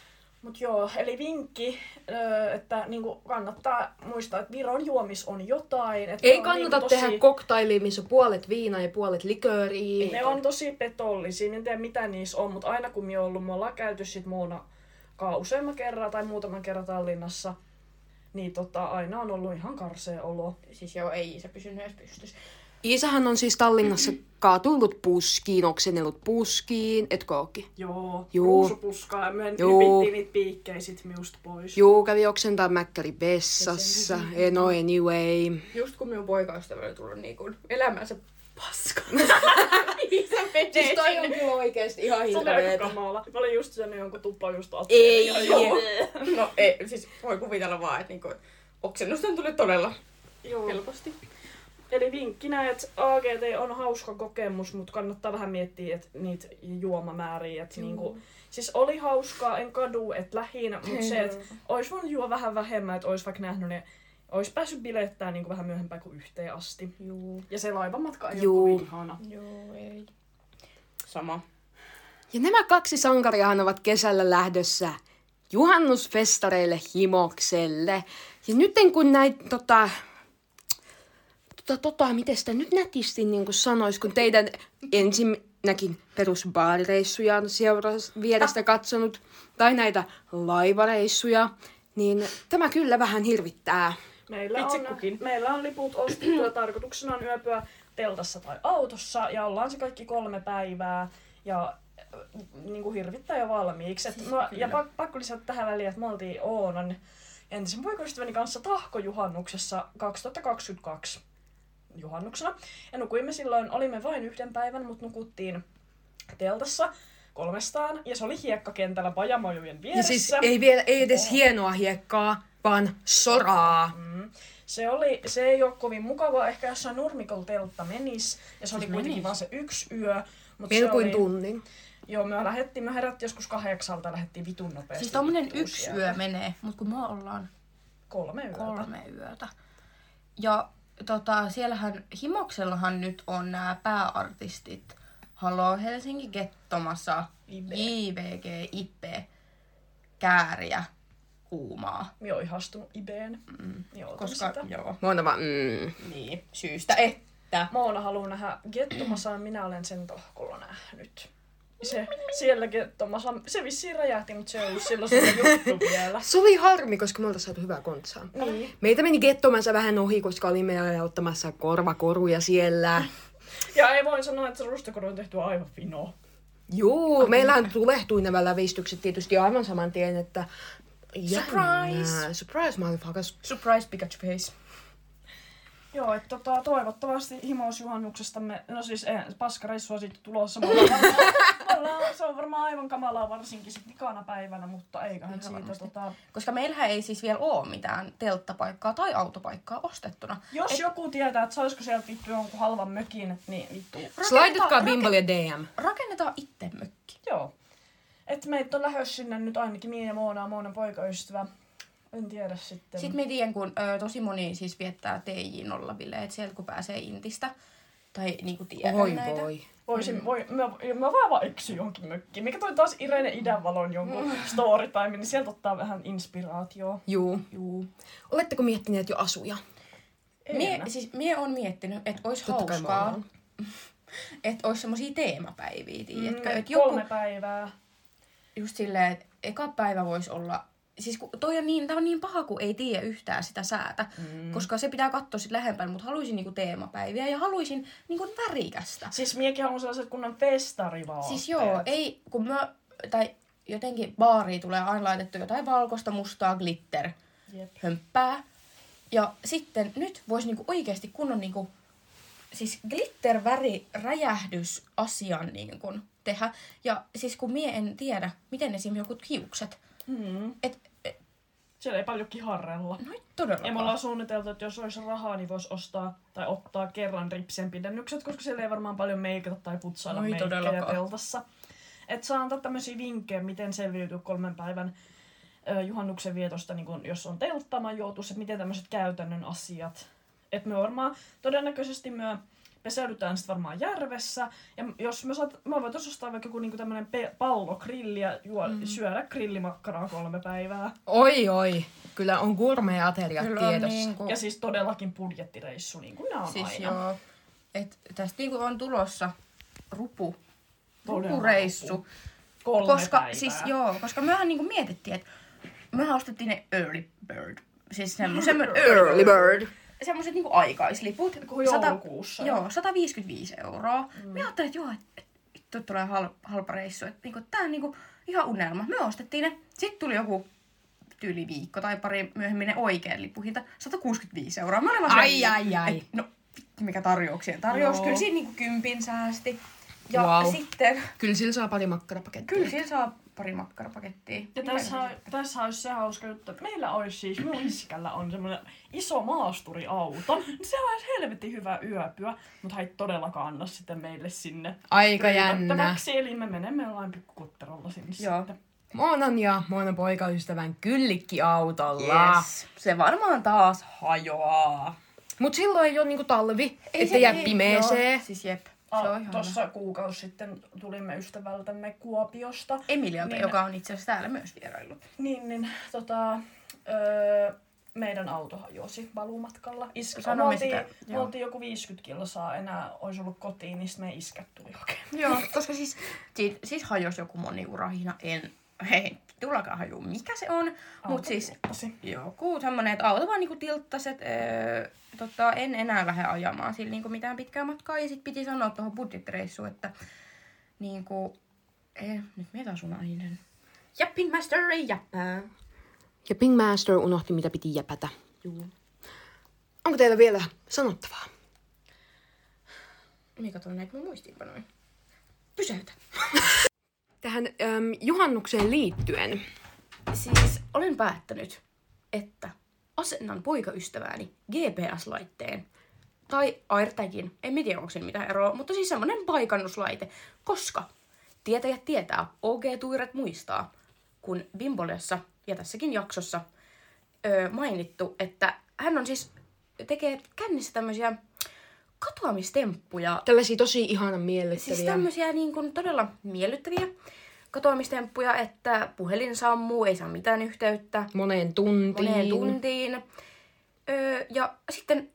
Mut joo, eli vinkki, että niinku kannattaa muistaa, että Viron juomis on jotain. Että Ei on kannata niinku tehdä koktailia, missä on puolet viinaa ja puolet likööriä. Ne on tosi petollisia, en tiedä mitä niissä on, mutta aina kun me on ollut, me ollaan käyty sit muuna useamman kerran tai muutaman kerran Tallinnassa, niin tota, aina on ollut ihan karsea olo. Siis joo, ei se pysynyt edes pystyssä. Iisahan on siis Tallinnassa kaatullut puskiin, oksennellut puskiin, et kookki. Joo, Juu. ruusupuskaa ja me nypittiin niitä piikkejä sit miusta pois. Juu, kävi oksentaa mäkkäri vessassa. No anyway. Just kun minun poikaystävä oli tullut niinku elämänsä paska. Menee Siis toi on kyllä oikeesti ihan Se oli aika hirveetä. kamala. Mä olin just syönyt jonkun tuppa just Ei, ja joo. No ei, siis voi kuvitella vaan, että niinku, oksennusta tuli todella joo. helposti. Eli vinkkinä, että AGT on hauska kokemus, mutta kannattaa vähän miettiä että niitä juomamääriä. Että niinku, siis oli hauskaa, en kadu, että lähinnä, mutta se, että olisi voinut juo vähän vähemmän, että olisi vaikka nähnyt ne, olisi päässyt bilettää niinku vähän myöhempään kuin yhteen asti. Juu. Ja se laivamatka ei Juu. ole kovin ihana. Joo, ei. Sama. Ja nämä kaksi sankariahan ovat kesällä lähdössä juhannusfestareille Himokselle. Ja nyt kun näitä tota, tota, tota, miten sitä nyt nätisti niin kuin sanois, kun teidän ensinnäkin perusbaarireissuja on seuras, vierestä katsonut, tai näitä laivareissuja, niin tämä kyllä vähän hirvittää. Meillä Itse on, kukin. meillä on liput ostettu ja tarkoituksena on yöpyä teltassa tai autossa ja ollaan se kaikki kolme päivää ja äh, niin kuin hirvittää jo valmiiksi. Et mä, ja pak- pakko lisätä tähän väliin, että me oltiin Oonan entisen poikaystäväni kanssa tahkojuhannuksessa 2022 juhannuksena. Ja nukuimme silloin, olimme vain yhden päivän, mutta nukuttiin teltassa kolmestaan ja se oli hiekkakentällä pajamojujen Ja vieressä. siis ei, vielä, ei edes hienoa hiekkaa, vaan soraa. Mm. Se, oli, se ei ole kovin mukavaa, ehkä jossain nurmikolla teltta menis, ja se oli Siis kuitenkin menis? vaan se yksi yö. Mut Meillä se kuin oli, tunnin. Joo, me lähdettiin, me herättiin joskus kahdeksalta ja lähdettiin vitun nopeasti. Siis tommonen yksi sieltä. yö menee, mutta kun me ollaan Kolme yötä. kolme yötä. Ja tota, siellähän Himoksellahan nyt on nämä pääartistit. Halo Helsinki Gettomassa. JVG, Ippe, Kääriä, Kuumaa. Minä oon ihastunut Ibeen. Mm. Joo, Koska, sitä. joo, Mona vaan, mm. niin, syystä että. Moona haluaa nähdä Gettomassa, minä olen sen tohkolla nähnyt. Se, siellä Gettomassa, se vissiin räjähti, mutta se ei ollut silloin se juttu vielä. Se oli harmi, koska me oltaisiin saatu hyvää kontsaa. Niin. Meitä meni gettomansa vähän ohi, koska olimme ottamassa korvakoruja siellä. Ja ei voi sanoa, että se rustakoru on tehty aivan fino. Juu, meillähän tulehtui nämä lävistykset tietysti aivan saman tien, että... Surprise! Jännää. Surprise, motherfuckers. Surprise Pikachu face. Joo, että tota, toivottavasti himousjuhannuksestamme, no siis eh, paskareissua sitten tulossa. Me ollaan, me ollaan, se on varmaan aivan kamalaa varsinkin sit vikana päivänä, mutta eiköhän Ihan siitä varmasti. tota... Koska meillähän ei siis vielä ole mitään telttapaikkaa tai autopaikkaa ostettuna. Jos joku tietää, että saisiko sieltä vittu jonkun halvan mökin, niin vittu. Slaidatkaa ja DM. Rakennetaan itse mökki. Joo. Et meitä on lähes sinne nyt ainakin Mia ja Moona, Moonan poikaystävä. En tiedä sitten. Sitten me tiedän, kun ö, tosi moni siis viettää TJ-nollabileet sieltä, kun pääsee Intistä. Tai niinku tiedän Oi näitä. voi. Voisin, voi, mä, mä vaan vaan eksy johonkin mökkiin. Mikä toi taas Irene Idänvalon jonkun storytime, niin sieltä ottaa vähän inspiraatioa. Juu. Juu. Oletteko miettineet jo asuja? Mie, siis mie on miettinyt, että olisi hauskaa, että olisi semmosia teemapäiviä, tiedätkö? Mm, että joku, Kolme päivää. Just silleen, että eka päivä voisi olla, siis kun toi on niin, tää on niin paha, kun ei tiedä yhtään sitä säätä, mm. koska se pitää katsoa sit lähempään, mutta haluaisin niinku teemapäiviä ja haluaisin niinku värikästä. Siis miekin haluan sellaiset kunnon festarivaatteet. Siis joo, ei, kun mä, tai jotenkin baariin tulee aina laitettu jotain valkoista, mustaa, glitter, Jep. hömppää. Ja sitten nyt voisi niinku oikeasti kunnon niinku, siis glitter-väri räjähdys asian niinku tehdä. Ja siis kun mie en tiedä, miten esim. jokut hiukset. Mm. Et, et Siellä ei paljon kiharrella. no ei todellakaan. Ja me ollaan suunniteltu, että jos olisi rahaa, niin voisi ostaa tai ottaa kerran ripsien pidennykset, koska siellä ei varmaan paljon meikata tai putsailla No ei meikkejä todellakaan. teltassa. Et saa antaa tämmöisiä vinkkejä, miten selviytyä kolmen päivän ö, juhannuksen vietosta, niin kun, jos on teltta majoitus, että miten tämmöiset käytännön asiat että me varmaan todennäköisesti me peseydytään sitten varmaan järvessä. Ja jos me, saat, me voitaisiin ostaa vaikka joku niinku tämmönen pe- pallogrilli ja juo, mm. syödä grillimakkaraa kolme päivää. Oi oi, kyllä on gourmet-ateriat Kyllä on tiedossa. niinku, Ja siis todellakin budjettireissu, niin kuin nämä on siis aina. joo. Et tästä niinku on tulossa rupu, rupureissu. rupu. Kolme Koska, päivää. siis joo, koska mehän niinku mietittiin, että mehän ostettiin ne early bird. Siis semmoisen Early bird. Semmoiset niinku aikaisliput. Kuin joulukuussa. joo, 155 euroa. Mm. Me ajattelin, että joo, että et, tulee hal, halpa reissu. Että niinku, tää on niinku ihan unelma. Me ostettiin ne. Sitten tuli joku tyyli viikko tai pari myöhemmin ne oikein lipuhinta. 165 euroa. Mä olin vaan Ai, ai, ai. et, no, mikä tarjouksien tarjous. Joo. Kyllä siinä niinku kympin säästi. Ja Wow. sitten, Kyllä sillä saa pari makkarapakettia. kyllä siinä saa pari makkarapakettia. Ja tässä, se- tässä olisi se hauska juttu, että meillä olisi siis, minun iskällä on semmoinen iso maasturiauto. niin Se olisi helvetin hyvä yöpyä, mutta hän ei todellakaan anna sitten meille sinne Aika jännä. Eli me menemme jollain pikkukutterolla sinne Joo. sitten. Monan ja Monan poikaystävän kyllikkiautolla. Yes. Se varmaan taas hajoaa. Mut silloin ei ole niinku talvi, että jää pimeeseen. Joo, siis jep. Ihan Tuossa kuukausi sitten tulimme ystävältämme Kuopiosta. Emilialta, Niin. joka on itse asiassa täällä myös vieraillut. Niin, niin tota, öö, meidän auto hajosi valumatkalla. Iska, Sanomme me oltiin, sitä, me oltiin joku 50 kilsaa enää, olisi ollut kotiin, niin sitten me iskät tuli hakemaan. Joo, koska siis, siis, siis hajosi joku moniurahina, en, hei, tullakaan haju, mikä se on. Mut siis joku semmonen, että auto vaan niinku tilttasi, että öö, tota, en enää lähde ajamaan sillä niinku mitään pitkää matkaa. Ja sit piti sanoa tuohon budjettireissuun, että niinku, eh, nyt mitä sun nainen? Jappin master ei jäppää. Ja Ping Master unohti, mitä piti jäpätä. Juu. Onko teillä vielä sanottavaa? Mikä tuon näitä mun muistiinpanoja? Pysäytä. Tähän äm, juhannukseen liittyen. Siis olen päättänyt, että asennan poikaystävääni GPS-laitteen tai AirTagin, en tiedä onko siinä mitään eroa, mutta siis semmonen paikannuslaite, koska tietäjät tietää, OG-tuiret muistaa, kun Bimbolessa ja tässäkin jaksossa öö, mainittu, että hän on siis, tekee kännissä tämmöisiä katoamistemppuja Tällaisia tosi ihanan miellyttäviä. Siis tämmöisiä niin kuin todella miellyttäviä katoamistemppuja, että puhelin sammuu, ei saa mitään yhteyttä moneen tuntiin. moneen tuntiin. Öö, ja sitten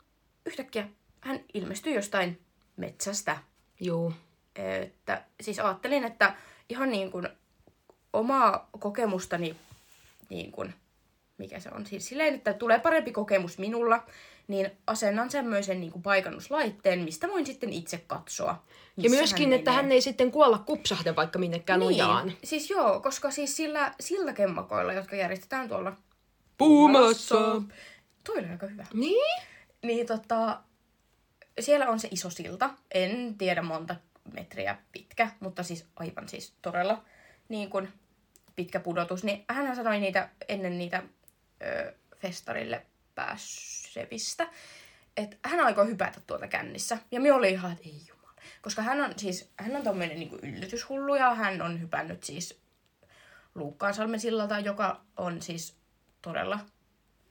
yhtäkkiä hän ilmestyy jostain metsästä. Joo. Öö, että, siis ajattelin, että ihan niin kuin omaa kokemustani, niin kuin, mikä se on, siis silleen, että tulee parempi kokemus minulla, niin asennan semmoisen niin kuin paikannuslaitteen, mistä voin sitten itse katsoa. Ja myöskin, että menee. hän ei sitten kuolla kupsahde vaikka minnekään nojaan. Niin, siis joo, koska siis sillä siltakemmakoilla, jotka järjestetään tuolla Puumassa. Toi oli aika hyvä. Niin? Niin tota, siellä on se iso silta. En tiedä monta metriä pitkä, mutta siis aivan siis todella niin kuin pitkä pudotus. Niin hän sanoi niitä ennen niitä ö, festarille pääsevistä, että hän aikoo hypätä tuolta kännissä. Ja me oli ihan, että ei jumala. Koska hän on siis, hän on tommonen niin yllytyshullu ja hän on hypännyt siis Luukkaansalmen sillalta, joka on siis todella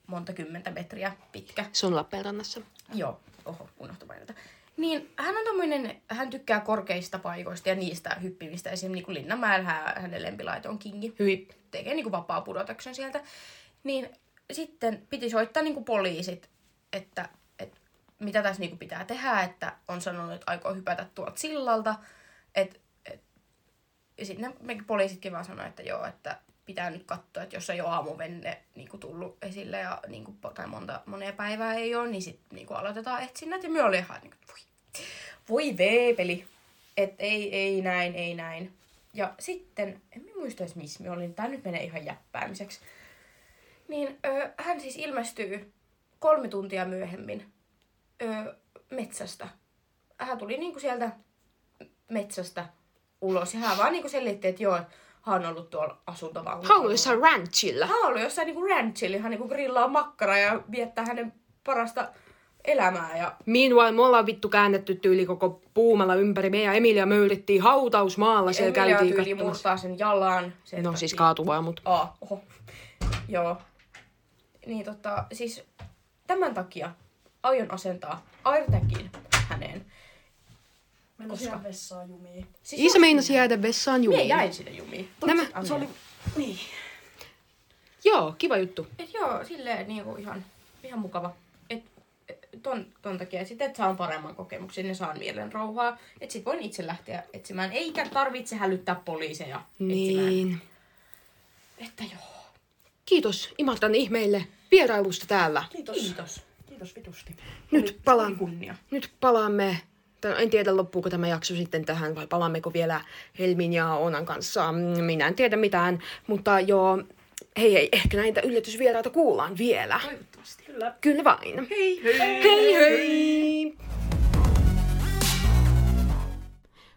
monta kymmentä metriä pitkä. Se on Lappeenrannassa. Joo, oho, unohtu mainita. Niin hän on tommoinen, hän tykkää korkeista paikoista ja niistä hyppimistä. Esimerkiksi niin Linnanmäellä hän, hänen lempilaito on kingi. Hyi. Tekee niin kuin vapaa pudotuksen sieltä. Niin sitten piti soittaa niin kuin poliisit, että, että mitä tässä niin kuin pitää tehdä, että on sanonut, että aikoo hypätä tuolta sillalta. Et, et, ja sitten ne poliisitkin vaan sanoi, että joo, että pitää nyt katsoa, että jos ei ole aamuvenne niin kuin tullut esille ja niin kuin, tai monta, monea päivää ei ole, niin sitten niin aloitetaan etsinnät. Ja me oli ihan niin kuin, voi, voi veepeli. Että ei, ei näin, ei näin. Ja sitten, en muista edes missä me olin, tää nyt menee ihan jäppäämiseksi. Niin ö, hän siis ilmestyy kolme tuntia myöhemmin ö, metsästä. Hän tuli niinku sieltä metsästä ulos ja hän vaan niinku selitti, että joo, hän on ollut tuolla asuntovaunulla. Hän oli jossain ranchilla. Hän oli jossain niinku ranchilla, hän niinku grillaa makkara ja viettää hänen parasta elämää. Ja Meanwhile, me ollaan vittu käännetty tyyli koko Puumalla ympäri. Me ja Emilia möyrittiin hautausmaalla. Siellä Emilia käytiin tyyli murtaa sen jalan. Sen No takia- siis kaatuvaa, mutta Aa, oho. Joo. Niin tota, siis tämän takia aion asentaa AirTagin häneen. Mennä Koska? vessaan jumiin. Siis Iisa meinasi jäädä vessaan Mie jumiin. jäin sinne jumiin. Nämä-. Se oli... Niin. Joo, kiva juttu. Et joo, silleen niinku ihan, ihan mukava. Et, et ton, ton takia, sitten et saan paremman kokemuksen ja saan mielen rauhaa. Et sit voin itse lähteä etsimään, eikä tarvitse hälyttää poliiseja etsimään. Niin. Että joo. Kiitos Imatran ihmeille vierailusta täällä. Kiitos. Kiitos. Kiitos vitusti. Nyt palaan. kunnia. Nyt palaamme. tai En tiedä, loppuuko tämä jakso sitten tähän vai palaammeko vielä Helmin ja Onan kanssa. Mm, Minä en tiedä mitään, mutta joo, hei hei, ehkä näitä yllätysvieraita kuullaan vielä. Toivottavasti. Kyllä. Kyllä vain. Hei hei! Hei hei!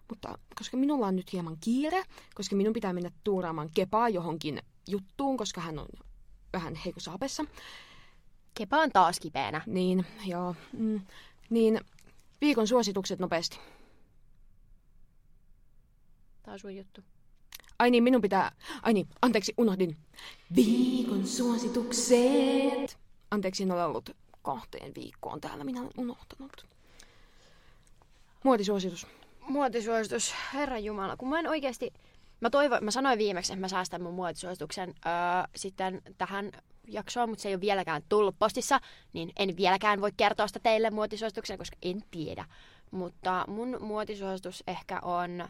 Mutta koska minulla on nyt hieman kiire, koska minun pitää mennä tuuraamaan Kepaa johonkin juttuun, koska hän on vähän heikossa hapessa, Kepa on taas kipeänä. niin joo, mm, niin viikon suositukset nopeasti. Tää on sun juttu. Ai niin, minun pitää... Ai niin, anteeksi, unohdin. Viikon suositukset. Anteeksi, en ole ollut kahteen viikkoon täällä, minä olen unohtanut. Muotisuositus. Muotisuositus, herra Jumala, kun mä en oikeasti... Mä, toivo, mä sanoin viimeksi, että mä säästän mun muotisuosituksen öö, sitten tähän jaksoon, mutta se ei ole vieläkään tullut postissa, niin en vieläkään voi kertoa sitä teille muotisuosituksen, koska en tiedä. Mutta mun muotisuositus ehkä on...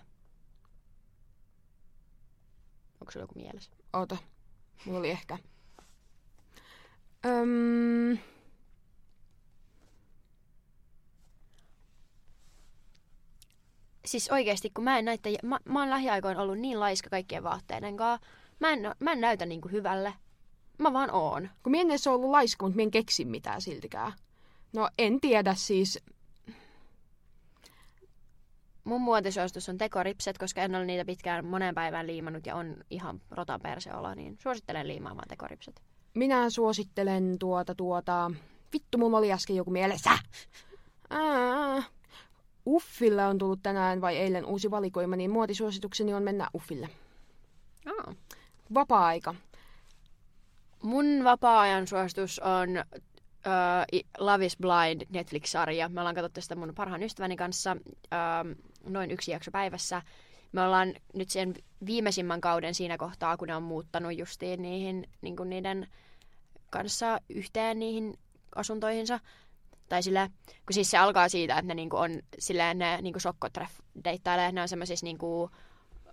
Onko sulla joku mielessä? Oota, mulla oli ehkä. Öm, Siis oikeasti, kun mä en näitä... Mä, mä oon lähiaikoin ollut niin laiska kaikkien vaatteiden kanssa. Mä en, mä en näytä niinku hyvälle. Mä vaan oon. kun mie en edes ollut laiska, mutta mie en keksi mitään siltikään. No en tiedä siis. Mun muotisuositus on tekoripset, koska en ole niitä pitkään moneen päivään liimannut ja on ihan rotan perseolo, niin suosittelen liimaamaan tekoripset. Minä suosittelen tuota tuota... Vittu, mulla oli äsken joku mielessä. Ää, Uffille on tullut tänään vai eilen uusi valikoima, niin muotisuositukseni on mennä Uffille. Aa. Vapaa-aika. Mun vapaa-ajan suositus on uh, Love is Blind Netflix-sarja. Me ollaan katsottu sitä mun parhaan ystäväni kanssa uh, noin yksi jakso päivässä. Me ollaan nyt sen viimeisimmän kauden siinä kohtaa, kun ne on muuttanut justiin niihin, niin niiden kanssa yhteen niihin asuntoihinsa. Tai sillä, kun siis se alkaa siitä, että ne niinku on silleen ne niinku sokkotreff deittailee, ne on semmoisissa niinku,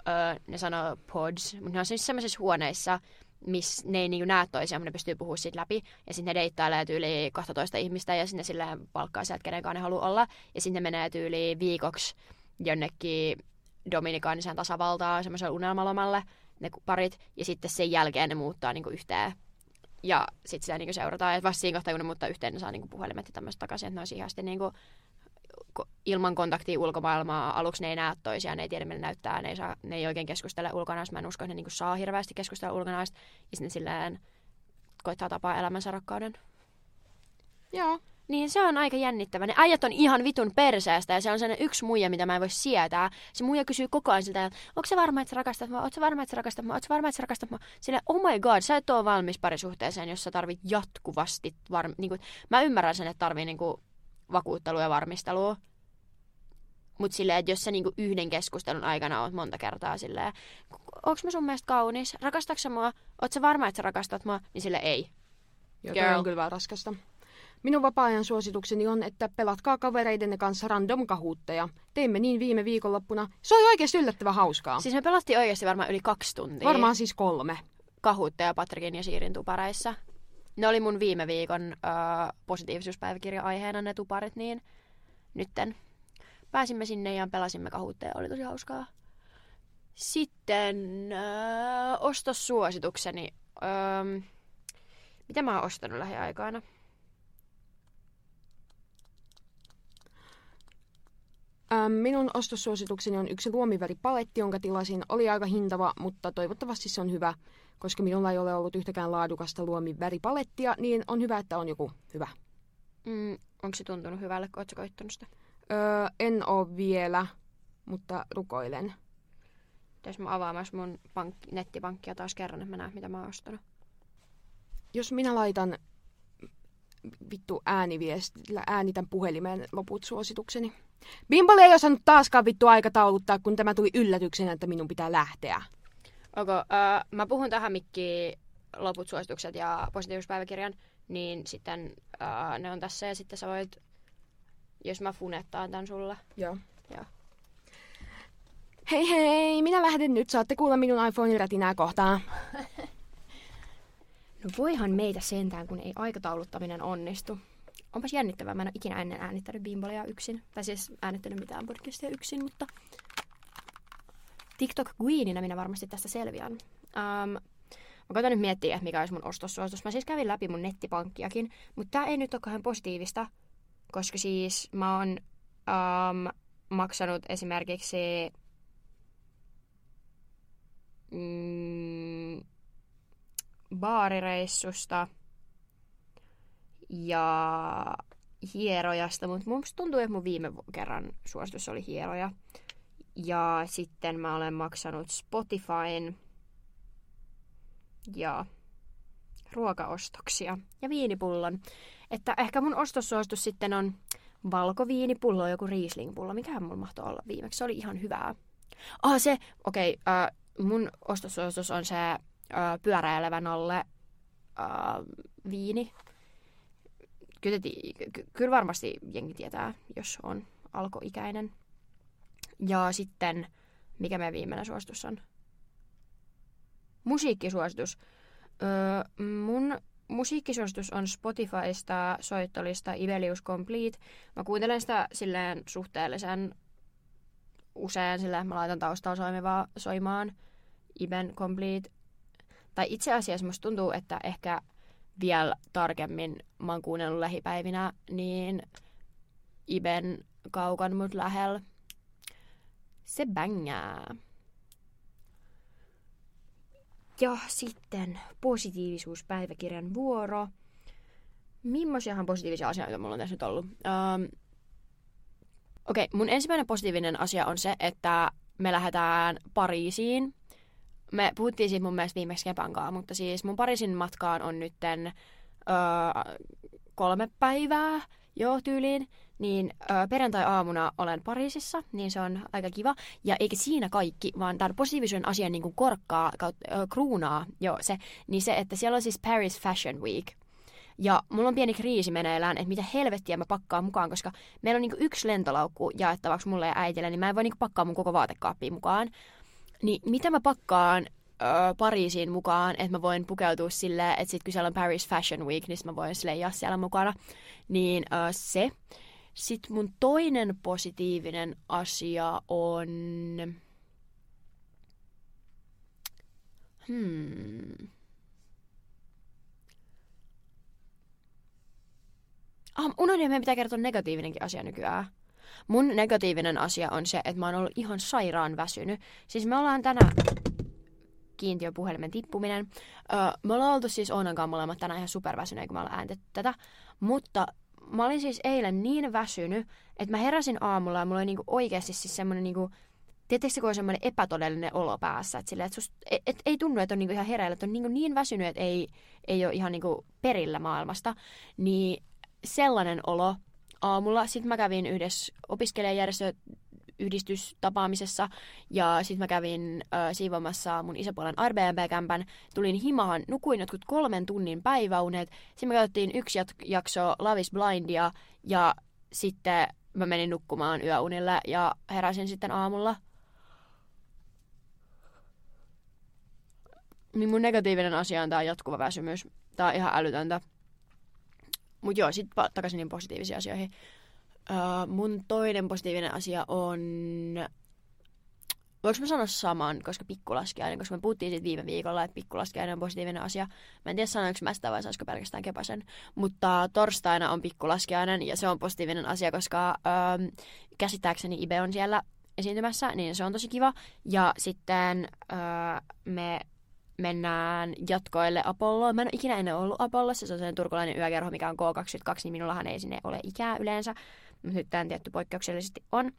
öö, ne sanoo pods, mutta ne on siis semmoisissa huoneissa, missä ne ei niinku näe toisiaan, mutta ne pystyy puhumaan siitä läpi. Ja sitten ne deittailee tyyli 12 ihmistä ja sinne silleen palkkaa sieltä, kenen ne haluaa olla. Ja sitten ne menee tyyli viikoksi jonnekin Dominikaaniseen tasavaltaan semmoiselle unelmalomalle, ne parit. Ja sitten sen jälkeen ne muuttaa niinku yhteen ja sitten sitä niinku seurataan. Ja vasta siinä kohtaa, kun ne muuttaa yhteen, saa niinku puhelimet ja tämmöistä takaisin. Että ne on siihen asti niinku, ilman kontaktia ulkomaailmaa. Aluksi ne ei näe toisiaan, ne ei tiedä, millä näyttää. Ne ei, saa, ne ei oikein keskustele ulkona. Mä en usko, että ne niinku saa hirveästi keskustella ulkona. Ja sitten silleen koittaa tapaa elämänsä rakkauden. Joo. Niin se on aika jännittävä. Ne äijät on ihan vitun perseestä ja se on sellainen yksi muija, mitä mä en voi sietää. Se muija kysyy koko ajan siltä, että onko se varma, että sä rakastat mua? Ootko varma, että sä rakastat mua? Ootko varma, että sä rakastat mua? Sillä oh my god, sä et ole valmis parisuhteeseen, jos sä tarvit jatkuvasti var... niin kuin, Mä ymmärrän sen, että tarvii niin kuin, vakuuttelua ja varmistelua. Mutta silleen, että jos sä niinku yhden keskustelun aikana oot monta kertaa silleen, onks mä sun mielestä kaunis? Rakastatko sä mua? Oot sä varma, että sä rakastat mua? Niin sille ei. Joo, on kyllä vähän raskasta. Minun vapaa-ajan suositukseni on, että pelatkaa kavereidenne kanssa random kahuutteja. Teimme niin viime viikonloppuna. Se oli oikeasti yllättävän hauskaa. Siis me pelattiin oikeasti varmaan yli kaksi tuntia. Varmaan siis kolme. Kahuutta Patrikin ja Siirin tupareissa. Ne oli mun viime viikon äh, positiivisuuspäiväkirja-aiheena ne tuparit, niin nytten pääsimme sinne ja pelasimme kahuutta ja oli tosi hauskaa. Sitten äh, ostossuositukseni. Ähm, mitä mä oon ostanut lähiaikoina? Ähm, minun ostossuositukseni on yksi luomiväripaletti, jonka tilasin. Oli aika hintava, mutta toivottavasti se on hyvä. Koska minulla ei ole ollut yhtäkään laadukasta luomiväripalettia, niin on hyvä, että on joku hyvä. Mm, onko se tuntunut hyvälle, kun sä koittanut sitä? Öö, en oo vielä, mutta rukoilen. Jos mä myös mun pankki, nettipankkia taas kerran, että mä näen, mitä mä oon ostanut. Jos minä laitan vittu ääniviestillä äänitän puhelimeen loput suositukseni. Bimboli ei osannut taaskaan vittu aikatauluttaa, kun tämä tuli yllätyksenä, että minun pitää lähteä. Okay, uh, mä puhun tähän mikkiin loput suositukset ja positiivispäiväkirjan, niin sitten uh, ne on tässä ja sitten sä voit, jos mä funettaan tän sulle. Joo. Joo. Hei hei, minä lähden nyt. Saatte kuulla minun iPhonein rätinää kohtaan. No voihan meitä sentään, kun ei aikatauluttaminen onnistu. Onpas jännittävää, mä en ole ikinä ennen äänittänyt Bimbolia yksin. Tai siis äänittänyt mitään podcastia yksin, mutta TikTok Queenina minä varmasti tästä selviän. Um, mä koitan nyt miettiä, mikä olisi mun ostossuositus. Mä siis kävin läpi mun nettipankkiakin, mutta tää ei nyt ole positiivista, koska siis mä oon um, maksanut esimerkiksi mm, baarireissusta ja hierojasta, mutta mun tuntuu, että mun viime kerran suositus oli hieroja. Ja sitten mä olen maksanut Spotifyn ja ruokaostoksia ja viinipullon. Että ehkä mun ostossuositus sitten on valkoviinipullo, joku Riesling-pullo. Mikähän mulla mahtoi olla viimeksi? Se oli ihan hyvää. Ah, se, okei, okay, uh, mun ostossuositus on se uh, pyöräilevän alle uh, viini. Kyllä, ky- kyllä varmasti jengi tietää, jos on alkoikäinen. Ja sitten, mikä meidän viimeinen suositus on? Musiikkisuositus. Öö, mun musiikkisuositus on Spotifysta soittolista Ibelius Complete. Mä kuuntelen sitä silleen suhteellisen usein, sillä mä laitan taustalla soimivaa soimaan Iben Complete. Tai itse asiassa musta tuntuu, että ehkä vielä tarkemmin mä oon kuunnellut lähipäivinä, niin Iben kaukan mut lähellä. Se bängää. Ja sitten positiivisuuspäiväkirjan vuoro. Mimmoisiahan positiivisia asioita mulla on tässä nyt ollut? Um, Okei, okay, mun ensimmäinen positiivinen asia on se, että me lähdetään Pariisiin. Me puhuttiin siitä mun mielestä viimeksi Kepankaan, mutta siis mun Pariisin matkaan on nytten öö, kolme päivää jo tyyliin. Niin öö, perjantai-aamuna olen Pariisissa, niin se on aika kiva. Ja eikä siinä kaikki, vaan tämän positiivisen asian niin kuin korkkaa, öö, kruunaa jo se, niin se, että siellä on siis Paris Fashion Week – ja mulla on pieni kriisi meneillään, että mitä helvettiä mä pakkaan mukaan, koska meillä on niinku yksi lentolaukku jaettavaksi mulle ja äitille, niin mä en voi niinku pakkaa mun koko vaatekaappia mukaan. Niin mitä mä pakkaan ö, Pariisiin mukaan, että mä voin pukeutua silleen, että sit kun siellä on Paris Fashion Week, niin mä voin leijaa siellä mukana. Niin ö, se. Sitten mun toinen positiivinen asia on... Hmm. Ah, unohdin, meidän pitää kertoa negatiivinenkin asia nykyään. Mun negatiivinen asia on se, että mä oon ollut ihan sairaan väsynyt. Siis me ollaan tänään kiintiöpuhelimen tippuminen. Öö, me ollaan oltu siis Oonan molemmat tänään ihan superväsyneet, kun me ollaan ääntetty tätä. Mutta mä olin siis eilen niin väsynyt, että mä heräsin aamulla ja mulla oli niinku oikeasti siis semmonen niinku, Tietysti kun on semmoinen epätodellinen olo päässä, että, sille, että susta, et, et, ei tunnu, että on niinku ihan hereillä, että on niinku niin väsynyt, että ei, ei ole ihan niinku perillä maailmasta, niin sellainen olo aamulla. Sitten mä kävin yhdessä opiskelijajärjestö yhdistystapaamisessa ja sitten mä kävin ö, siivomassa mun isopuolen Airbnb-kämpän. Tulin himahan, nukuin jotkut kolmen tunnin päiväunet. Sitten me katsottiin yksi jakso Love is Blindia ja sitten mä menin nukkumaan yöunille ja heräsin sitten aamulla. Niin mun negatiivinen asia on tää jatkuva väsymys. Tää on ihan älytöntä. Mutta joo, sitten takaisin niin positiivisiin asioihin. Uh, mun toinen positiivinen asia on... Voinko mä sanoa saman, koska pikkulaskiainen, koska me puhuttiin siitä viime viikolla, että pikkulaskiainen on positiivinen asia. Mä en tiedä sanoinko mä sitä vai saisiko pelkästään kepasen. Mutta torstaina on pikkulaskiainen ja se on positiivinen asia, koska uh, käsittääkseni Ibe on siellä esiintymässä, niin se on tosi kiva. Ja sitten uh, me mennään jatkoille Apolloon. Mä en ole ikinä ennen ollut Apollossa, se on sellainen turkulainen yökerho, mikä on K22, niin minullahan ei sinne ole ikää yleensä, mutta nyt tämän tietty poikkeuksellisesti on.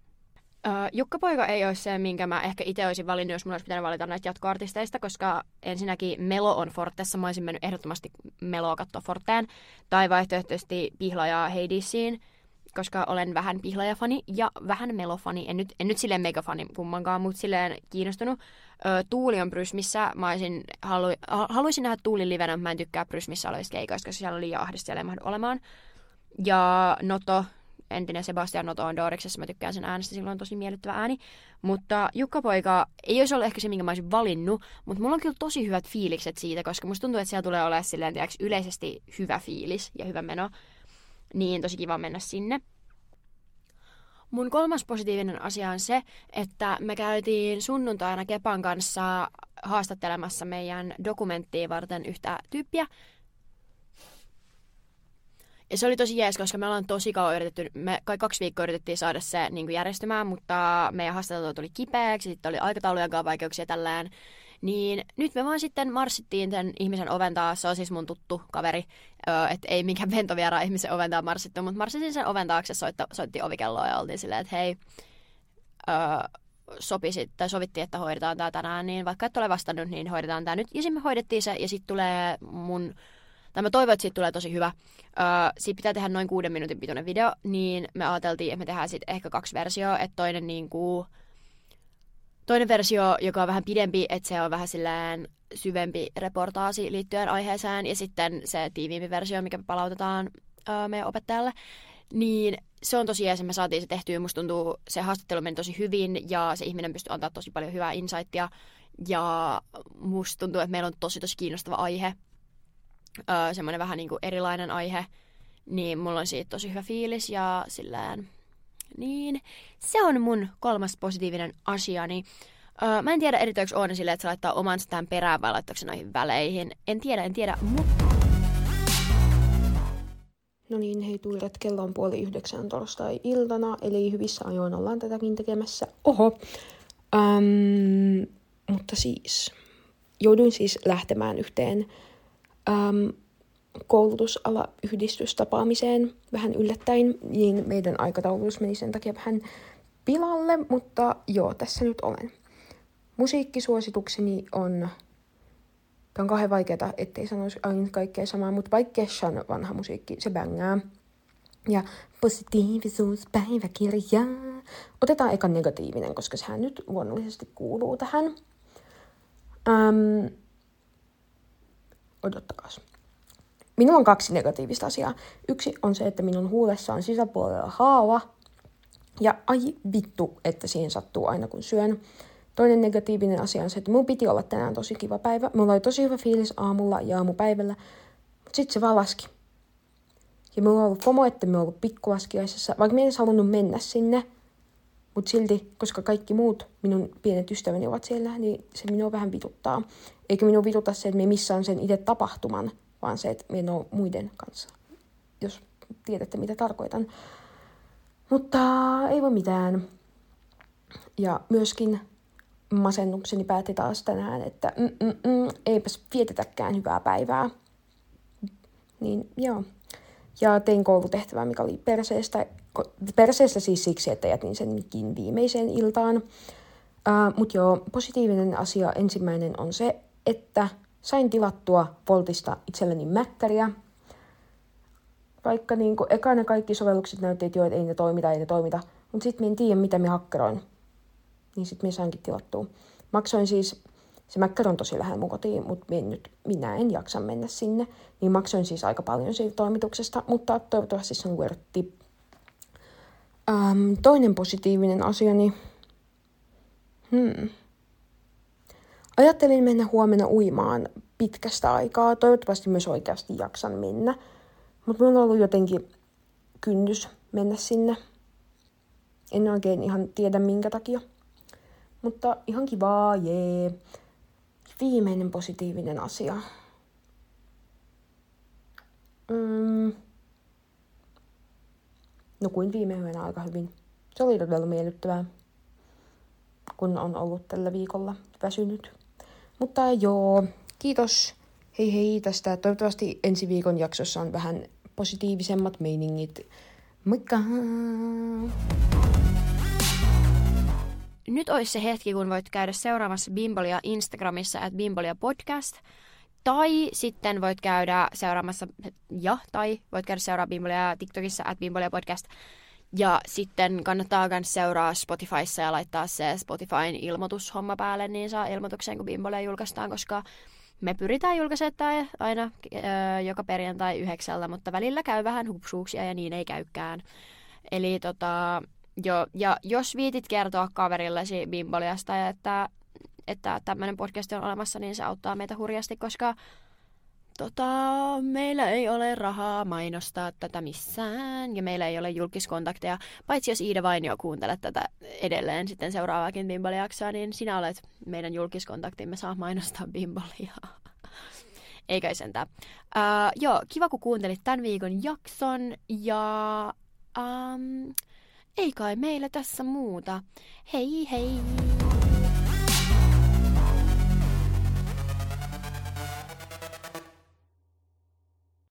Jukka Poika ei ole se, minkä mä ehkä itse olisin valinnut, jos mulla olisi pitänyt valita näistä jatkoartisteista, koska ensinnäkin Melo on Fortessa. Mä olisin mennyt ehdottomasti Meloa katsoa Forteen. Tai vaihtoehtoisesti Pihlajaa Hadesiin, koska olen vähän Pihlaja-fani ja vähän Melo-fani. En nyt, en nyt silleen megafani kummankaan, mutta silleen kiinnostunut. Ö, Tuuli on Brysmissä. Mä olisin, halu, haluaisin nähdä Tuulin livenä, mä en tykkää Brysmissä olevista keikoista, koska siellä oli liian ahdista, siellä ei mahdu olemaan. Ja Noto, entinen Sebastian Noto on Doriksessa, mä tykkään sen äänestä, silloin on tosi miellyttävä ääni. Mutta Jukka Poika ei olisi ollut ehkä se, minkä mä olisin valinnut, mutta mulla on kyllä tosi hyvät fiilikset siitä, koska musta tuntuu, että siellä tulee olemaan silleen, tiiäks, yleisesti hyvä fiilis ja hyvä meno. Niin tosi kiva mennä sinne. Mun kolmas positiivinen asia on se, että me käytiin sunnuntaina Kepan kanssa haastattelemassa meidän dokumenttiin varten yhtä tyyppiä, ja se oli tosi jees, koska me ollaan tosi kauan yritetty, me kai kaksi viikkoa yritettiin saada se niin järjestymään, mutta meidän haastattelu tuli kipeäksi, sitten oli aikataulujen kanssa vaikeuksia tällään. Niin nyt me vaan sitten marssittiin sen ihmisen oventaa, se on siis mun tuttu kaveri, että ei mikään ventoviera ihmisen oventaa marssittu, mutta marssitin sen oven taakse, soitta, soitti ovikelloa ja oltiin silleen, että hei, öö, sopisi, tai sovittiin, että hoidetaan tämä tänään, niin vaikka et ole vastannut, niin hoidetaan tämä nyt. Ja sitten me hoidettiin se, ja sitten tulee mun tai mä toivon, että siitä tulee tosi hyvä. Öö, siitä pitää tehdä noin kuuden minuutin pituinen video, niin me ajateltiin, että me tehdään sitten ehkä kaksi versioa, että toinen niin kuin, toinen versio, joka on vähän pidempi, että se on vähän silleen syvempi reportaasi liittyen aiheeseen, ja sitten se tiiviimpi versio, mikä palautetaan öö, meidän opettajalle, niin se on tosi jees, me saatiin se tehtyä. Musta tuntuu, se haastattelu meni tosi hyvin ja se ihminen pystyy antaa tosi paljon hyvää insightia. Ja musta tuntuu, että meillä on tosi tosi kiinnostava aihe semmoinen vähän niin kuin erilainen aihe, niin mulla on siitä tosi hyvä fiilis ja sillään, niin se on mun kolmas positiivinen asia, niin öö, mä en tiedä editoiko Oona silleen, että se laittaa oman tähän perään vai laittaako se noihin väleihin. En tiedä, en tiedä, mutta... No niin, hei tuirat, kello on puoli yhdeksän torstai-iltana, eli hyvissä ajoin ollaan tätäkin tekemässä. Oho. Um, mutta siis, jouduin siis lähtemään yhteen äm, koulutusala yhdistystapaamiseen vähän yllättäen, niin meidän aikataulutus meni sen takia vähän pilalle, mutta joo, tässä nyt olen. Musiikkisuositukseni on, tämä on kahden vaikeata, ettei sanoisi aina kaikkea samaa, mutta vaikka Keshan vanha musiikki, se bängää. Ja positiivisuuspäiväkirja. Otetaan eka negatiivinen, koska sehän nyt luonnollisesti kuuluu tähän. Ähm, odottakaa. Minulla on kaksi negatiivista asiaa. Yksi on se, että minun huulessa on sisäpuolella haava. Ja ai vittu, että siihen sattuu aina kun syön. Toinen negatiivinen asia on se, että mun piti olla tänään tosi kiva päivä. Mulla oli tosi hyvä fiilis aamulla ja aamupäivällä. Mutta sitten se vaan laski. Ja mulla on ollut FOMO, että me ollut pikkulaskiaisessa. Vaikka mä en halunnut mennä sinne. Mutta silti, koska kaikki muut minun pienet ystäväni ovat siellä, niin se minua vähän vituttaa. Eikä minun vituta se, että me missään sen itse tapahtuman, vaan se, että on muiden kanssa. Jos tiedätte, mitä tarkoitan. Mutta ei voi mitään. Ja myöskin masennukseni päätti taas tänään, että mm, mm, mm, eipäs vietetäkään hyvää päivää. Niin joo. Ja tein koulutehtävää, mikä oli perseestä. Perseestä siis siksi, että jätin senkin viimeiseen iltaan. Uh, Mutta joo, positiivinen asia ensimmäinen on se, että sain tilattua Voltista itselleni mäkkäriä. Vaikka niin kuin, eka ne kaikki sovellukset näytti, että joo, että ei ne toimita, ei ne toimita. Mutta sitten en tiedä, mitä me hakkeroin. Niin sitten me sainkin tilattua. Maksoin siis, se mäkkärä on tosi lähellä mun kotiin, mutta minä, nyt, minä en jaksa mennä sinne. Niin maksoin siis aika paljon siitä toimituksesta, mutta toivottavasti se on wortti. Ähm, toinen positiivinen asia, niin... Hmm. Ajattelin mennä huomenna uimaan pitkästä aikaa. Toivottavasti myös oikeasti jaksan mennä. Mutta minulla on ollut jotenkin kynnys mennä sinne. En oikein ihan tiedä minkä takia. Mutta ihan kivaa, jee. Viimeinen positiivinen asia. Mm. Nukuin viime yönä aika hyvin. Se oli todella miellyttävää, kun on ollut tällä viikolla väsynyt. Mutta joo, kiitos. Hei hei tästä. Toivottavasti ensi viikon jaksossa on vähän positiivisemmat meiningit. Moikka! nyt olisi se hetki, kun voit käydä seuraamassa Bimbolia Instagramissa, at Bimbolia podcast. Tai sitten voit käydä seuraamassa, ja, tai voit käydä seuraamassa Bimbolia TikTokissa, at Bimbolia podcast. Ja sitten kannattaa myös seuraa Spotifyssa ja laittaa se Spotifyn ilmoitushomma päälle, niin saa ilmoituksen, kun Bimbolia julkaistaan, koska me pyritään julkaisemaan aina ö, joka perjantai yhdeksältä, mutta välillä käy vähän hupsuuksia ja niin ei käykään. Eli tota, jo, ja jos viitit kertoa kaverillesi Bimboliasta, että, että tämmöinen podcast on olemassa, niin se auttaa meitä hurjasti, koska tota, meillä ei ole rahaa mainostaa tätä missään ja meillä ei ole julkiskontakteja. Paitsi jos Iida Vainio kuuntelet tätä edelleen sitten seuraavaakin Bimboliaksoa, niin sinä olet meidän julkiskontaktimme saa mainostaa Bimboliaa. Eikä sentään. Uh, joo, kiva kun kuuntelit tämän viikon jakson ja um, ei kai meillä tässä muuta. Hei hei!